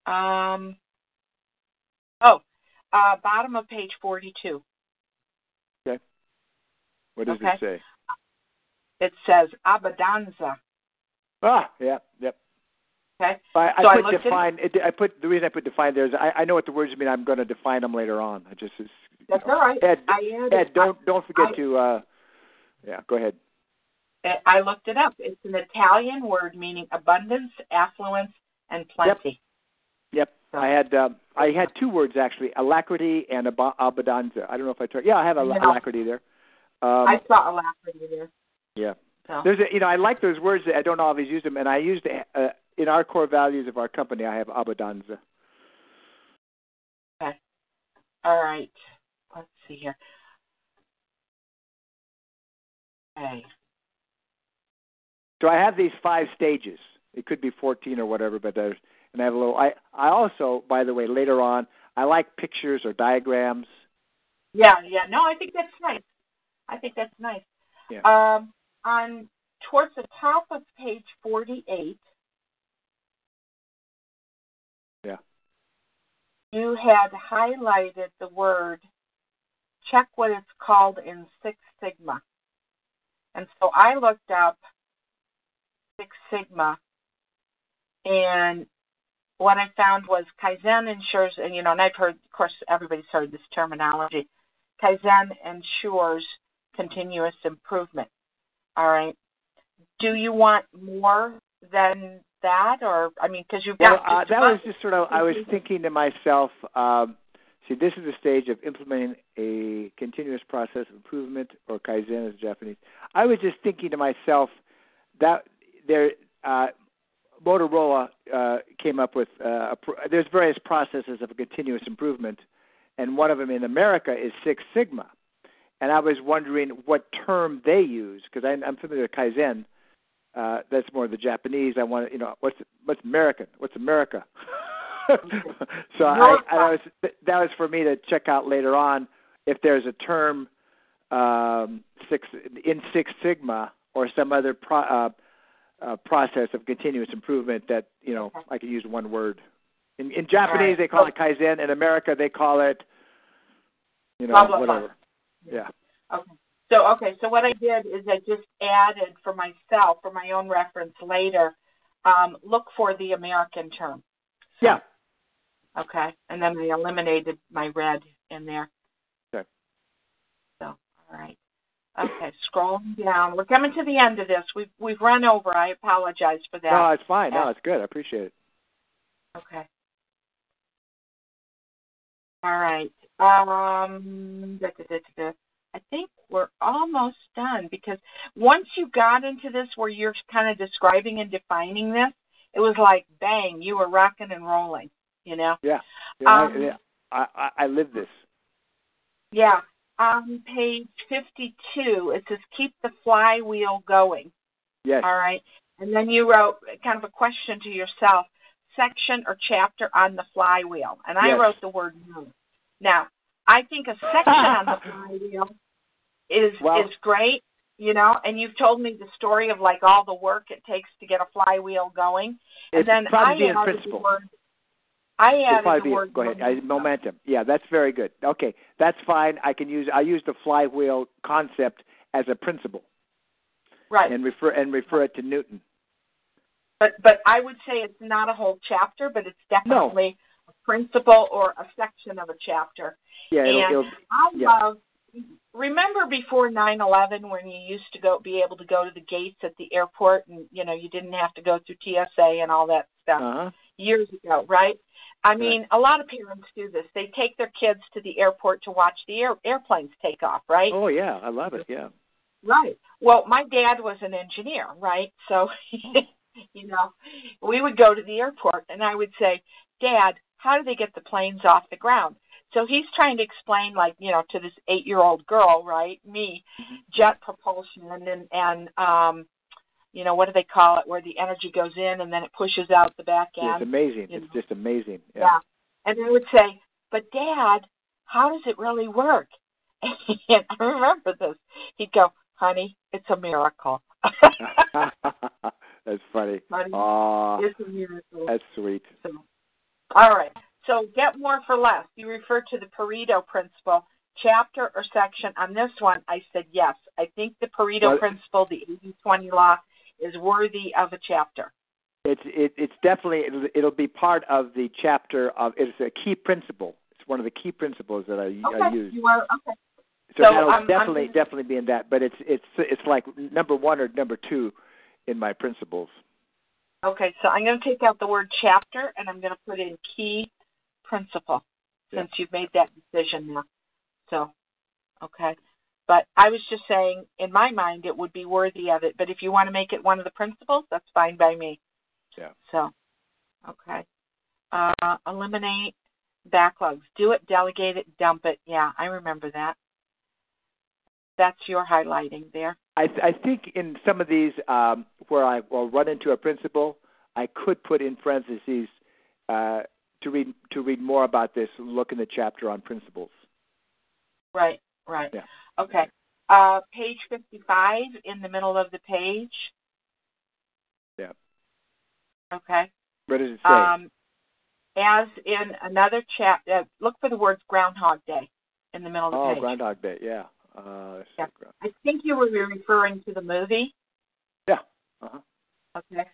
Um Oh, uh bottom of page 42. Okay. what does Okay. it say? It says abbondanza. Ah, yeah, yep. Okay. I, I So I put it- define. It, I put the reason I put define there is I, I know what the words mean. I'm going to define them later on. I just is, That's know. all right. Ed, I added, Ed, don't don't forget I- to. uh Yeah, go ahead. I, I looked it up. It's an Italian word meaning abundance, affluence, and plenty. Yep. Yep, I had um, I had two words actually, alacrity and ab- abbondanza. I don't know if I turned. Yeah, I have al- alacrity there. Um, I saw alacrity there. yeah. So. There's a, you know, I like those words. I don't always use them, and I used uh, in our core values of our company. I have abbondanza. Okay. All right. Let's see here. Okay. So I have these five stages. It could be 14 or whatever, but there's and I have a little. I I also, by the way, later on, I like pictures or diagrams. Yeah, yeah. No, I think that's nice. I think that's nice. Yeah. Um, on towards the top of page forty-eight, Yeah. you had highlighted the word. Check what it's called in Six Sigma. And so I looked up Six Sigma, and what I found was Kaizen ensures, and you know, and I've heard, of course, everybody's heard this terminology. Kaizen ensures continuous improvement. All right. Do you want more than that, or I mean, because you've Well, got uh, that was just sort of. I was thinking to myself. Um, see, this is the stage of implementing a continuous process of improvement, or kaizen as Japanese. I was just thinking to myself that there. Uh, Motorola uh, came up with uh, a pro- there's various processes of continuous improvement, and one of them in America is Six Sigma. And I was wondering what term they use because I'm familiar with Kaizen. Uh, that's more the Japanese. I want you know, what's what's American? What's America? [laughs] so I, I was that was for me to check out later on if there's a term um, six in Six Sigma or some other pro, uh, uh, process of continuous improvement that you know. I could use one word. In, in Japanese right. they call it kaizen. In America they call it You know, whatever. blah. Yeah. Okay. So okay, so what I did is I just added for myself, for my own reference later, um, look for the American term. Yeah. Okay, and then I eliminated my red in there. Okay. So all right. Okay, scrolling down. We're coming to the end of this. We've we've run over. I apologize for that. No, it's fine. No, it's good. I appreciate it. Okay. All right. Um, da, da, da. I think we're almost done because once you got into this where you're kind of describing and defining this, it was like bang, you were rocking and rolling, you know? Yeah. Yeah. I, Um, yeah. I, I I live this. Yeah. On page 52, it says keep the flywheel going. Yes. All right. And then you wrote kind of a question to yourself section or chapter on the flywheel. And I Yes. wrote the word no. Now, I think a section on the [laughs] flywheel is Well- is great, you know, and you've told me the story of like all the work it takes to get a flywheel going. And It's then probably I added principle. the word I It'll added probably the be- word go ahead. I, momentum. momentum. Yeah, that's very good. Okay, that's fine. I can use I use the flywheel concept as a principle Right. and refer and refer it to Newton. But but I would say it's not a whole chapter, but it's definitely a principle or a section of a chapter. Yeah, it'll, and it'll, I yeah. love. Remember before nine eleven when you used to go be able to go to the gates at the airport and you know you didn't have to go through TSA and all that stuff uh-huh. years ago, right? I mean, a lot of parents do this. They take their kids to the airport to watch the air, airplanes take off, right? Oh yeah, I love it. Yeah. Right. Well, my dad was an engineer, right? So, [laughs] you know, we would go to the airport and I would say, Dad, how do they get the planes off the ground? So he's trying to explain, like, you know, to this eight year old girl, right? Me, jet propulsion and, and, and, um, you know, what do they call it, where the energy goes in and then it pushes out the back Yeah, end. it's amazing. you It's know. just amazing. Yeah. Yeah. And they would say, But dad, how does it really work? [laughs] And I remember this. He'd go, Honey, it's a miracle. [laughs] that's funny. Honey, it's a miracle. that's sweet. So, all right. So get more for less. You refer to the Pareto principle, chapter or section. On this one, I said yes. I think the Pareto Well- principle, the 80-20 law, is worthy of a chapter. It's it, it's definitely it'll, it'll be part of the chapter of it's a key principle. It's one of the key principles that I, I Okay. use. You are okay. So, So, that'll um, I'm definitely gonna- definitely be in that. But it's it's it's like number one or number two in my principles. Okay, so I'm going to take out the word chapter and I'm going to put in key principle Yeah. since you've made that decision now. So, okay. But I was just saying, in my mind, it would be worthy of it. But if you want to make it one of the principles, that's fine by me. Yeah. So, okay. Uh, eliminate backlogs. Do it, delegate it, dump it. Yeah, I remember that. That's your highlighting there. I th- I think in some of these um, where I will run into a principle, I could put in parentheses uh, to read to read more about this. Look in the chapter on principles. Right, right. Yeah. Okay. Uh, page 55 in the middle of the page. Yeah. Okay. What does it say? Um, as in another chap, uh, look for the words Groundhog Day in the middle of the oh, page. Groundhog Day. Yeah. Uh, Yeah. I think you were referring to the movie. yeah. Uh-huh. Okay.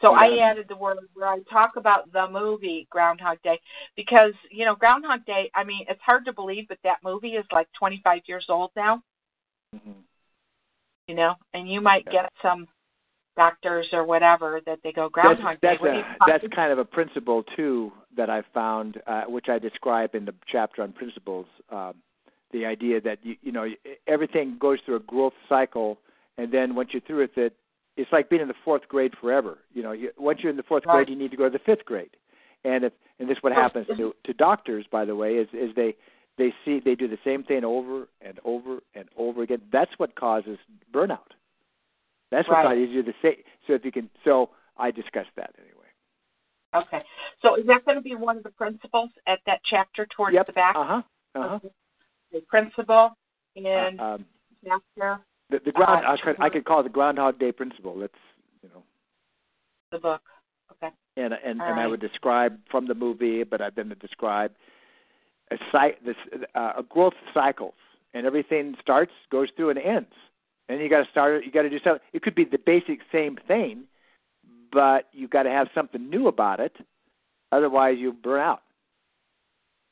So I added the word where I talk about the movie Groundhog Day because, you know, Groundhog Day, I mean, it's hard to believe, but that movie is like 25 years old now, Mhm. you know, and you might Yeah. get some doctors or whatever that they go Groundhog that's, Day. Are a, that's kind of a principle too that I found, uh, which I describe in the chapter on principles. Um, the idea that you, you know everything goes through a growth cycle, and then once you're through with it, it's like being in the fourth grade forever. You know, you, once you're in the fourth grade, you need to go to the fifth grade, and if and this is what happens to to doctors, by the way, is is they they see they do the same thing over and over and over again. That's what causes burnout. That's what Right. causes you to say. So if you can, so I discussed that anyway. Okay. So is that going to be one of the principles at that chapter towards yep. the back? Uh huh. Uh huh. The principle in um, chapter the, the ground. I could I could call it the Groundhog Day principle. That's you know, the book. Okay. and and All and I would describe from the movie, but I've been to describe a, this, uh, a growth cycles, and everything starts, goes through, and ends. And you got to start. You got to do something. It could be the basic same thing, but you got to have something new about it. Otherwise, you burn out.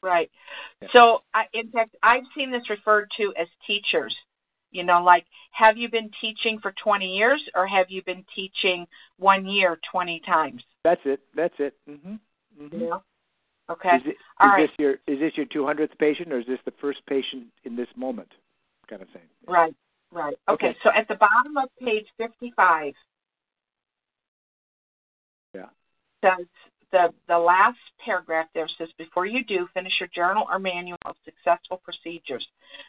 Right. Yeah. So, I, in fact, I've seen this referred to as teachers. You know, like, have you been teaching for 20 years or have you been teaching one year 20 times? That's it. That's it. Mm-hmm. Mm-hmm. Yeah. Okay. Is, it, is this your is this your 200th patient or is this the first patient in this moment? Kind of thing. Right. Right. Okay. okay. So at the bottom of page 55. Yeah. Says the, the last paragraph there says, Before you do, finish your journal or manual of successful procedures.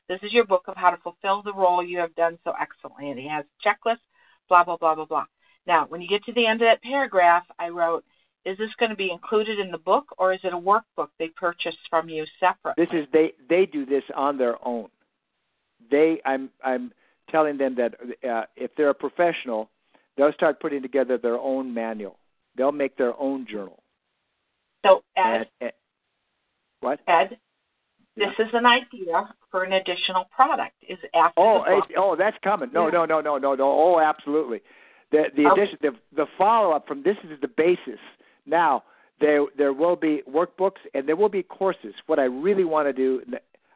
This is your book of how to fulfill the role you have done so excellently. And it has checklists, blah, blah, blah, blah, blah. Now, when you get to the end of that paragraph, I wrote, is this going to be included in the book or is it a workbook they purchased from you separately? This is they they do this on their own. They I'm I'm telling them that uh, if they're a professional, they'll start putting together their own manual. They'll make their own journal. So, Ed, and, and, what? Ed, this is an idea for an additional product. Is after oh, oh, that's coming. No, yeah. no, no, no, no, no. Oh, absolutely. The the okay. addition, the the follow up from this is the basis. Now there there will be workbooks and there will be courses. What I really want to do,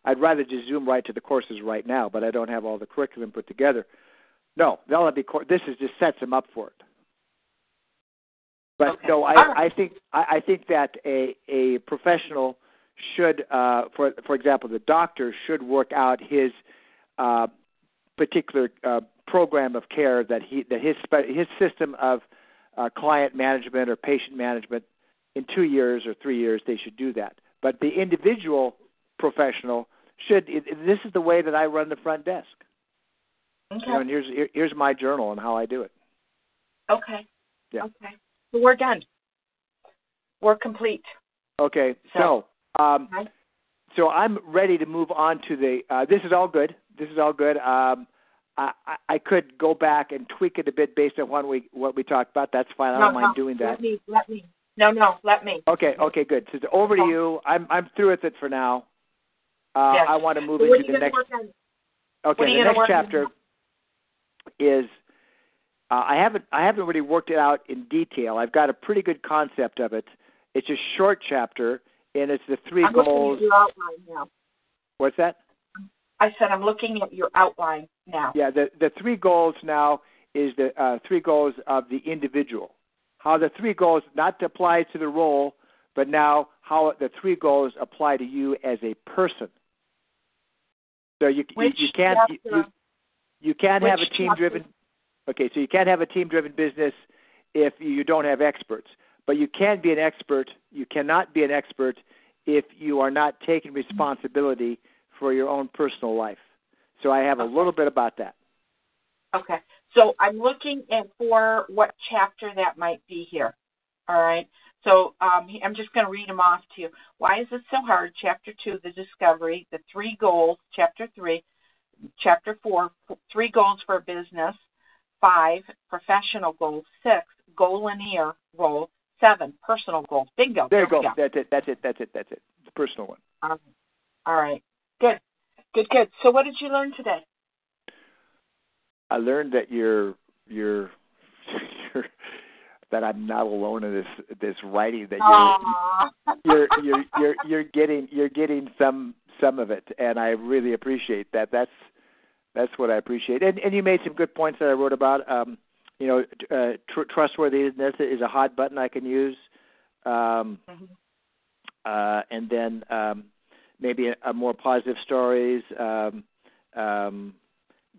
I'd rather just zoom right to the courses right now, but I don't have all the curriculum put together. No, they'll be. This is just sets them up for it. But okay. no, I, right. I think I, I think that a a professional should, uh, for for example, the doctor should work out his uh, particular uh, program of care that he that his his system of uh, client management or patient management in two years or three years they should do that. But the individual professional should. It, this is the way that I run the front desk. Okay. You know, and here's here, here's my journal and how I do it. Okay. Yeah. Okay. So we're done. We're complete. Okay. So, so um, okay. so I'm ready to move on to the. Uh, this is all good. This is all good. Um, I, I could go back and tweak it a bit based on what we what we talked about. That's fine. I no, don't no, mind doing that. Let me. Let me. No, no. Let me. Okay. Okay. Good. So over to you. I'm I'm through with it for now. Uh, yes. I want to move so into the next. Okay. The next chapter on? is uh, I haven't I haven't really worked it out in detail. I've got a pretty good concept of it. It's a short chapter, and it's the 3 I'm goals. Looking at your outline now. What's that? I said I'm looking at your outline now. Yeah, the the three goals now is the uh, three goals of the individual. How the three goals not apply to the role, but now how the three goals apply to you as a person. So you Which you, you can't chapter, you, you can't have a team driven Okay, so you can't have a team driven business if you don't have experts. But you can be an expert. You cannot be an expert if you are not taking responsibility for your own personal life. So I have a okay. little bit about that. Okay. So I'm looking at for what chapter that might be here. All right. So um, I'm just going to read them off to you. Why is it so hard? Chapter two, the discovery, the three goals. Chapter three, chapter four, three goals for a business. Five, professional goals. Six, goalineer role. Seven, personal goals. Bingo. There you go. go. That's it. That's it. That's it. That's it. The personal one. All right. All right. Good. Good. Good. So, what did you learn today? I learned that you're you're [laughs] you're that I'm not alone in this this writing that you're you're, [laughs] you're you're you're getting you're getting some some of it and I really appreciate that. That's that's what I appreciate. And and you made some good points that I wrote about. Um, you know, uh, tr- trustworthiness is a hot button I can use. Um, mm-hmm. uh, and then um, maybe a, a more positive stories. Um, um,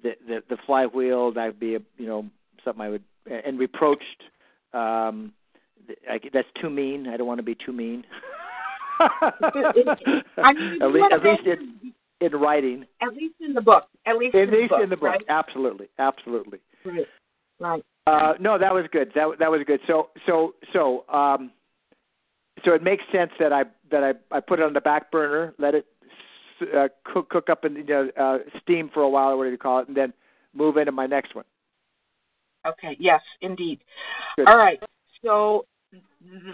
the, the the flywheel that would be a, you know something I would and reproached. Um, I, that's too mean. I don't want to be too mean. [laughs] I mean, at, least, at least in, in writing. At least in the book. At least in, least the book, in the book. Right? Absolutely, absolutely. Right. Right. Uh, no, that was good. That that was good. So so so um, so it makes sense that I that I I put it on the back burner, let it uh, cook cook up and you know uh, steam for a while or whatever you call it, and then move into my next one. Okay. Yes, indeed. Good. All right. So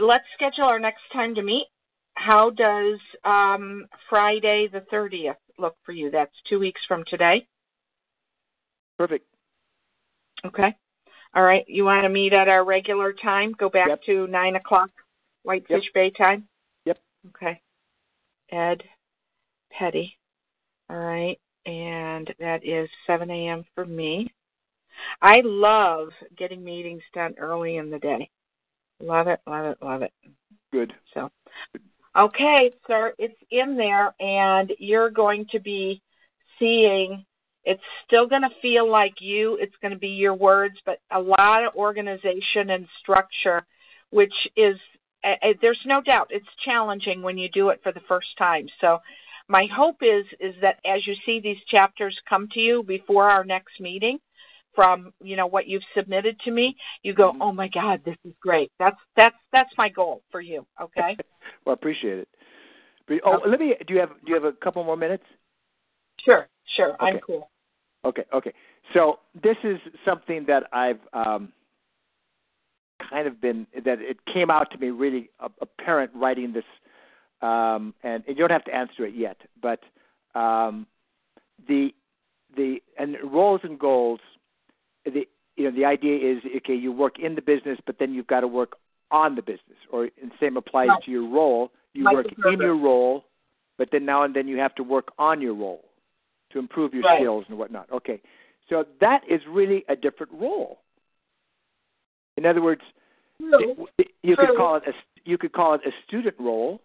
let's schedule our next time to meet. how does um, Friday the 30th look for you? That's two weeks from today. Perfect. Okay. All right. You want to meet at our regular time? Go back Yep. to 9 o'clock Whitefish Bay time? Yep. Okay. Ed Petty. All right. And that is 7 a.m. for me. I love getting meetings done early in the day. Love it, love it, love it. Good. So, okay, sir, it's in there, and you're going to be seeing. It's still going to feel like you. It's going to be your words, but a lot of organization and structure, which is uh, there's no doubt it's challenging when you do it for the first time. So, my hope is is that as you see these chapters come to you before our next meeting from you know what you've submitted to me you go Mhm. oh my god this is great that's that's that's my goal for you okay [laughs] Well, I appreciate it. Oh, let me. Do you have Do you have a couple more minutes? sure sure i'm cool Okay. Okay. So this is something that I've um, kind of been that it came out to me really apparent writing this, um, and you don't have to answer it yet, but um, the the and roles and goals. The you know the idea is okay. You work in the business, but then you've got to work on the business, or and same applies Right. to your role. You Like work in your role, but then now and then you have to work on your role to improve your Right. skills and whatnot. Okay, so that is really a different role. In other words, it- you could True. call it a you could call it a student role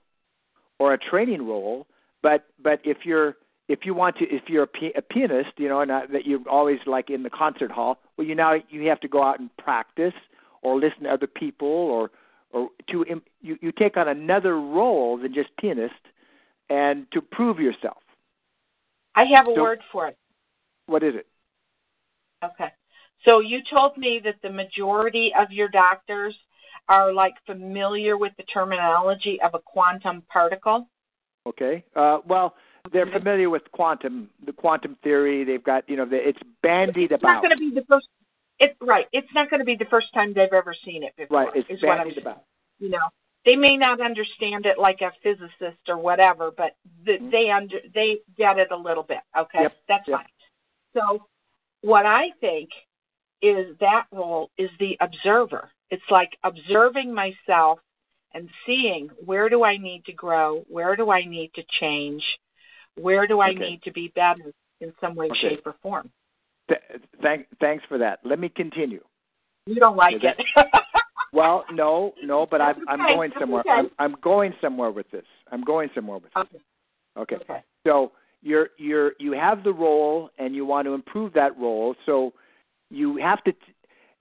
or a training role. But but if you're if you want to if you're a, a pianist, you know, and that you're always like in the concert hall, well, you now you have to go out and practice or listen to other people or or to you you take on another role than just pianist and to prove yourself. i have a So- word for it What is it? okay so you told me that the majority of your doctors are like familiar with the terminology of a quantum particle Okay. Uh, well, they're familiar with quantum, the quantum theory. They've got, you know, the, it's bandied it's not about. going to be the first it right it's not going to be the first time they've ever seen it before Right. It's is what I'm about. you know they may not understand it like a physicist or whatever but the, Mhm. they under they get it a little bit okay Yep, that's yep. fine so what i think is that role is the observer it's like observing myself and seeing where do i need to grow where do i need to change where do i Okay. need to be better in some way Okay. shape or form Th- thank, thanks for that. Let me continue. you don't like Yeah, it [laughs] Well, no, no, but I'm, I'm okay, going somewhere. okay. I'm, I'm going somewhere with this. I'm going somewhere with this. okay Okay. So you're you're you have the role and you want to improve that role. So you have to.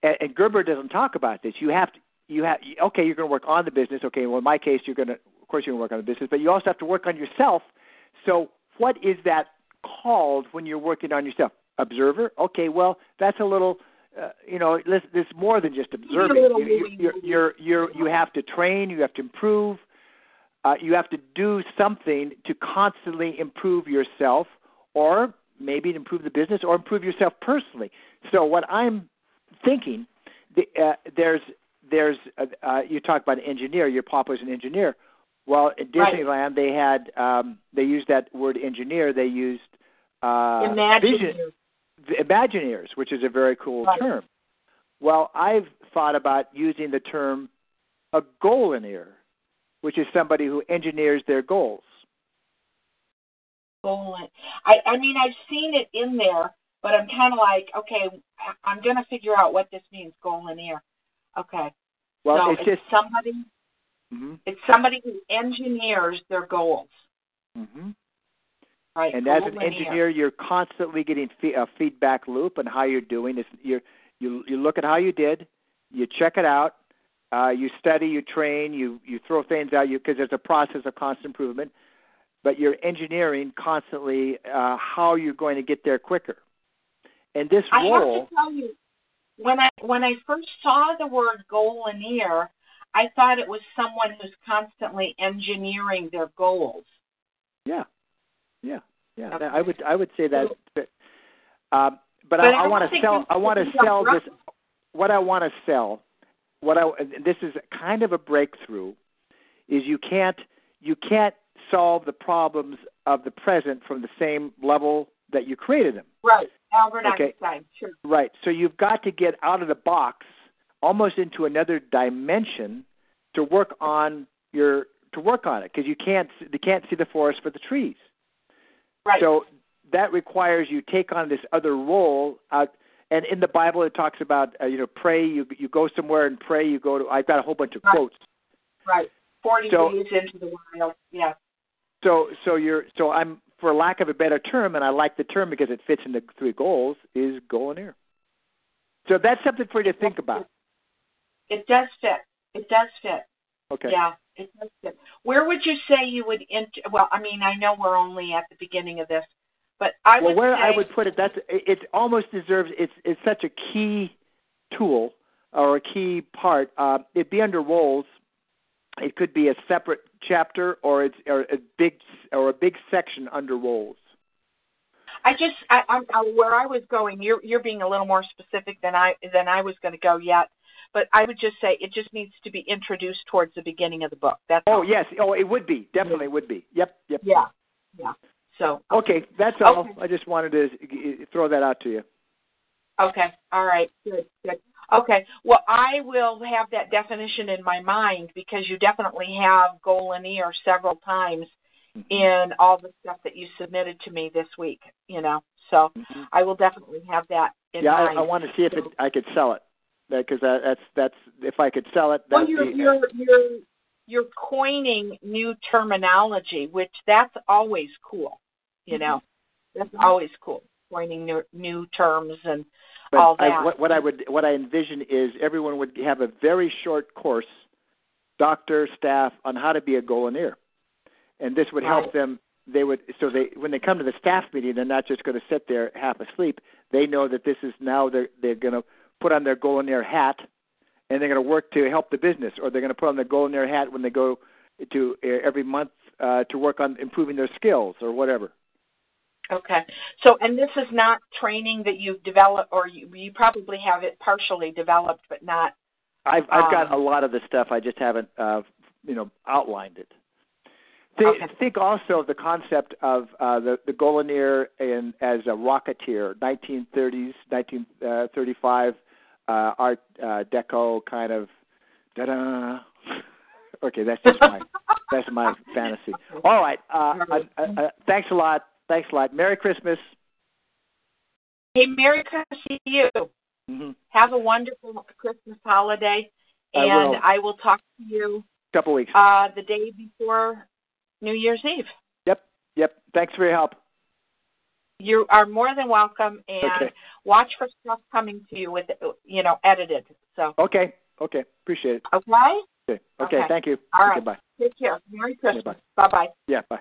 And, and Gerber doesn't talk about this. You have to. You have okay. You're going to work on the business. Okay. Well, in my case, you're going to. Of course, you're going to work on the business, but you also have to work on yourself. So what is that called when you're working on yourself? Observer. Okay. Well, that's a little. Uh, you know, there's more than just observing. You, you, you're, you're, you have to train. You have to improve uh, you have to do something to constantly improve yourself or maybe improve the business or improve yourself personally so what i'm thinking the, uh, there's there's uh, uh, you talk about an engineer your papa was an engineer well in Right. disneyland they had um they used that word engineer they used uh imagine vision you. the Imagineers, which is a very cool Right. term. Well, I've thought about using the term a goalineer, which is somebody who engineers their goals. Golan. I I mean I've seen it in there, but I'm kind of like, okay, I'm gonna figure out what this means, goalineer. Okay. Well, so it's just somebody. hmm It's somebody who engineers their goals, hmm right? and as an engineer, you're constantly getting fe- a feedback loop on how you're doing. It's, you you you look at how you did, you check it out, uh, you study, you train, you you throw things out, you because there's a process of constant improvement. But you're engineering constantly uh, how you're going to get there quicker. And this I have role, to tell you, when I when I first saw the word goalineer, I thought it was someone who's constantly engineering their goals. yeah, yeah, yeah. Okay. I would I would say that. that um, but, But I, I I want to sell. I want to sell this. What I want to sell. What I this is kind of a breakthrough. Is you can't you can't solve the problems of the present from the same level that you created them. Right. Albert Okay. Einstein. Sure. Right. So you've got to get out of the box, almost into another dimension, to work on your to work on it because you can't you can't see the forest for the trees. Right. So that requires you take on this other role. Uh, and in the Bible, it talks about uh, you know pray. You you go somewhere and pray. You go to. I've got a whole bunch of Right. quotes. right. Forty So- days into the wild. Yeah. So so you're so I'm for lack of a better term, and I like the term because it fits in the three goals. Is go in here. So that's something for you to think about. It does fit. It does fit. Okay. Yeah, Where would you say you would? Int- well, I mean, I know we're only at the beginning of this, but I well, would where say I would put it, that's it. it Almost deserves. It's it's such a key tool or a key part. Uh, it'd be under roles. It could be a separate chapter, or it's or a big or a big section under roles. I just I, I'm I, where I was going. You're you're being a little more specific than I than I was going to go yet. But I would just say it just needs to be introduced towards the beginning of the book. That's Oh yes. Oh, it would be definitely would be. Yep. Yep. yeah, yeah. So Okay, that's all. Okay. I just wanted to throw that out to you. Okay. All right. Good. Good. Okay. Well, I will have that definition in my mind because you definitely have goalineer several times in all the stuff that you submitted to me this week. You know, so Mhm. I will definitely have that in Yeah, mind. I, I want to see if it, I could sell it because that, that's that's if I could sell it. well, That'd you're be, you're you're you're coining new terminology, which that's always cool. You mm-hmm. know, that's mm-hmm. always cool. Coining new new terms and But all I, that. what, what I would what I envision is everyone would have a very short course, doctor, staff, on how to be a goalineer, and this would help Right. them. They would so they when they come to the staff meeting, they're not just going to sit there half asleep. They know that this is now they're they're going to put on their goalineer hat, and they're going to work to help the business, or they're going to put on their goalineer hat when they go to uh, every month uh, to work on improving their skills or whatever. Okay. So, and this is not training that you've developed, or you, you probably have it partially developed, but not. I've I've got Um, a lot of the stuff. I just haven't, uh, you know, outlined it. Think, Okay. think also of the concept of uh, the the goalineer in as a rocketeer, 1930s, 1935 uh, Art uh, Deco kind of. Da-da. [laughs] Okay, that's just my that's my fantasy. All right. Uh, uh, uh, thanks a lot. Thanks a lot. Merry Christmas. Hey, Merry Christmas to you. hmm Have a wonderful Christmas holiday, I and will. I will talk to you Couple weeks. uh, the day before New Year's Eve. yep. Yep. Thanks for your help. You are more than welcome, and Okay. watch for stuff coming to you with, you know, edited. So, Okay. Okay. Appreciate it. okay. Okay. Okay. Okay. Thank you. All okay, right. Bye. Take care. Merry Okay, Christmas. bye bye. Yeah. Bye.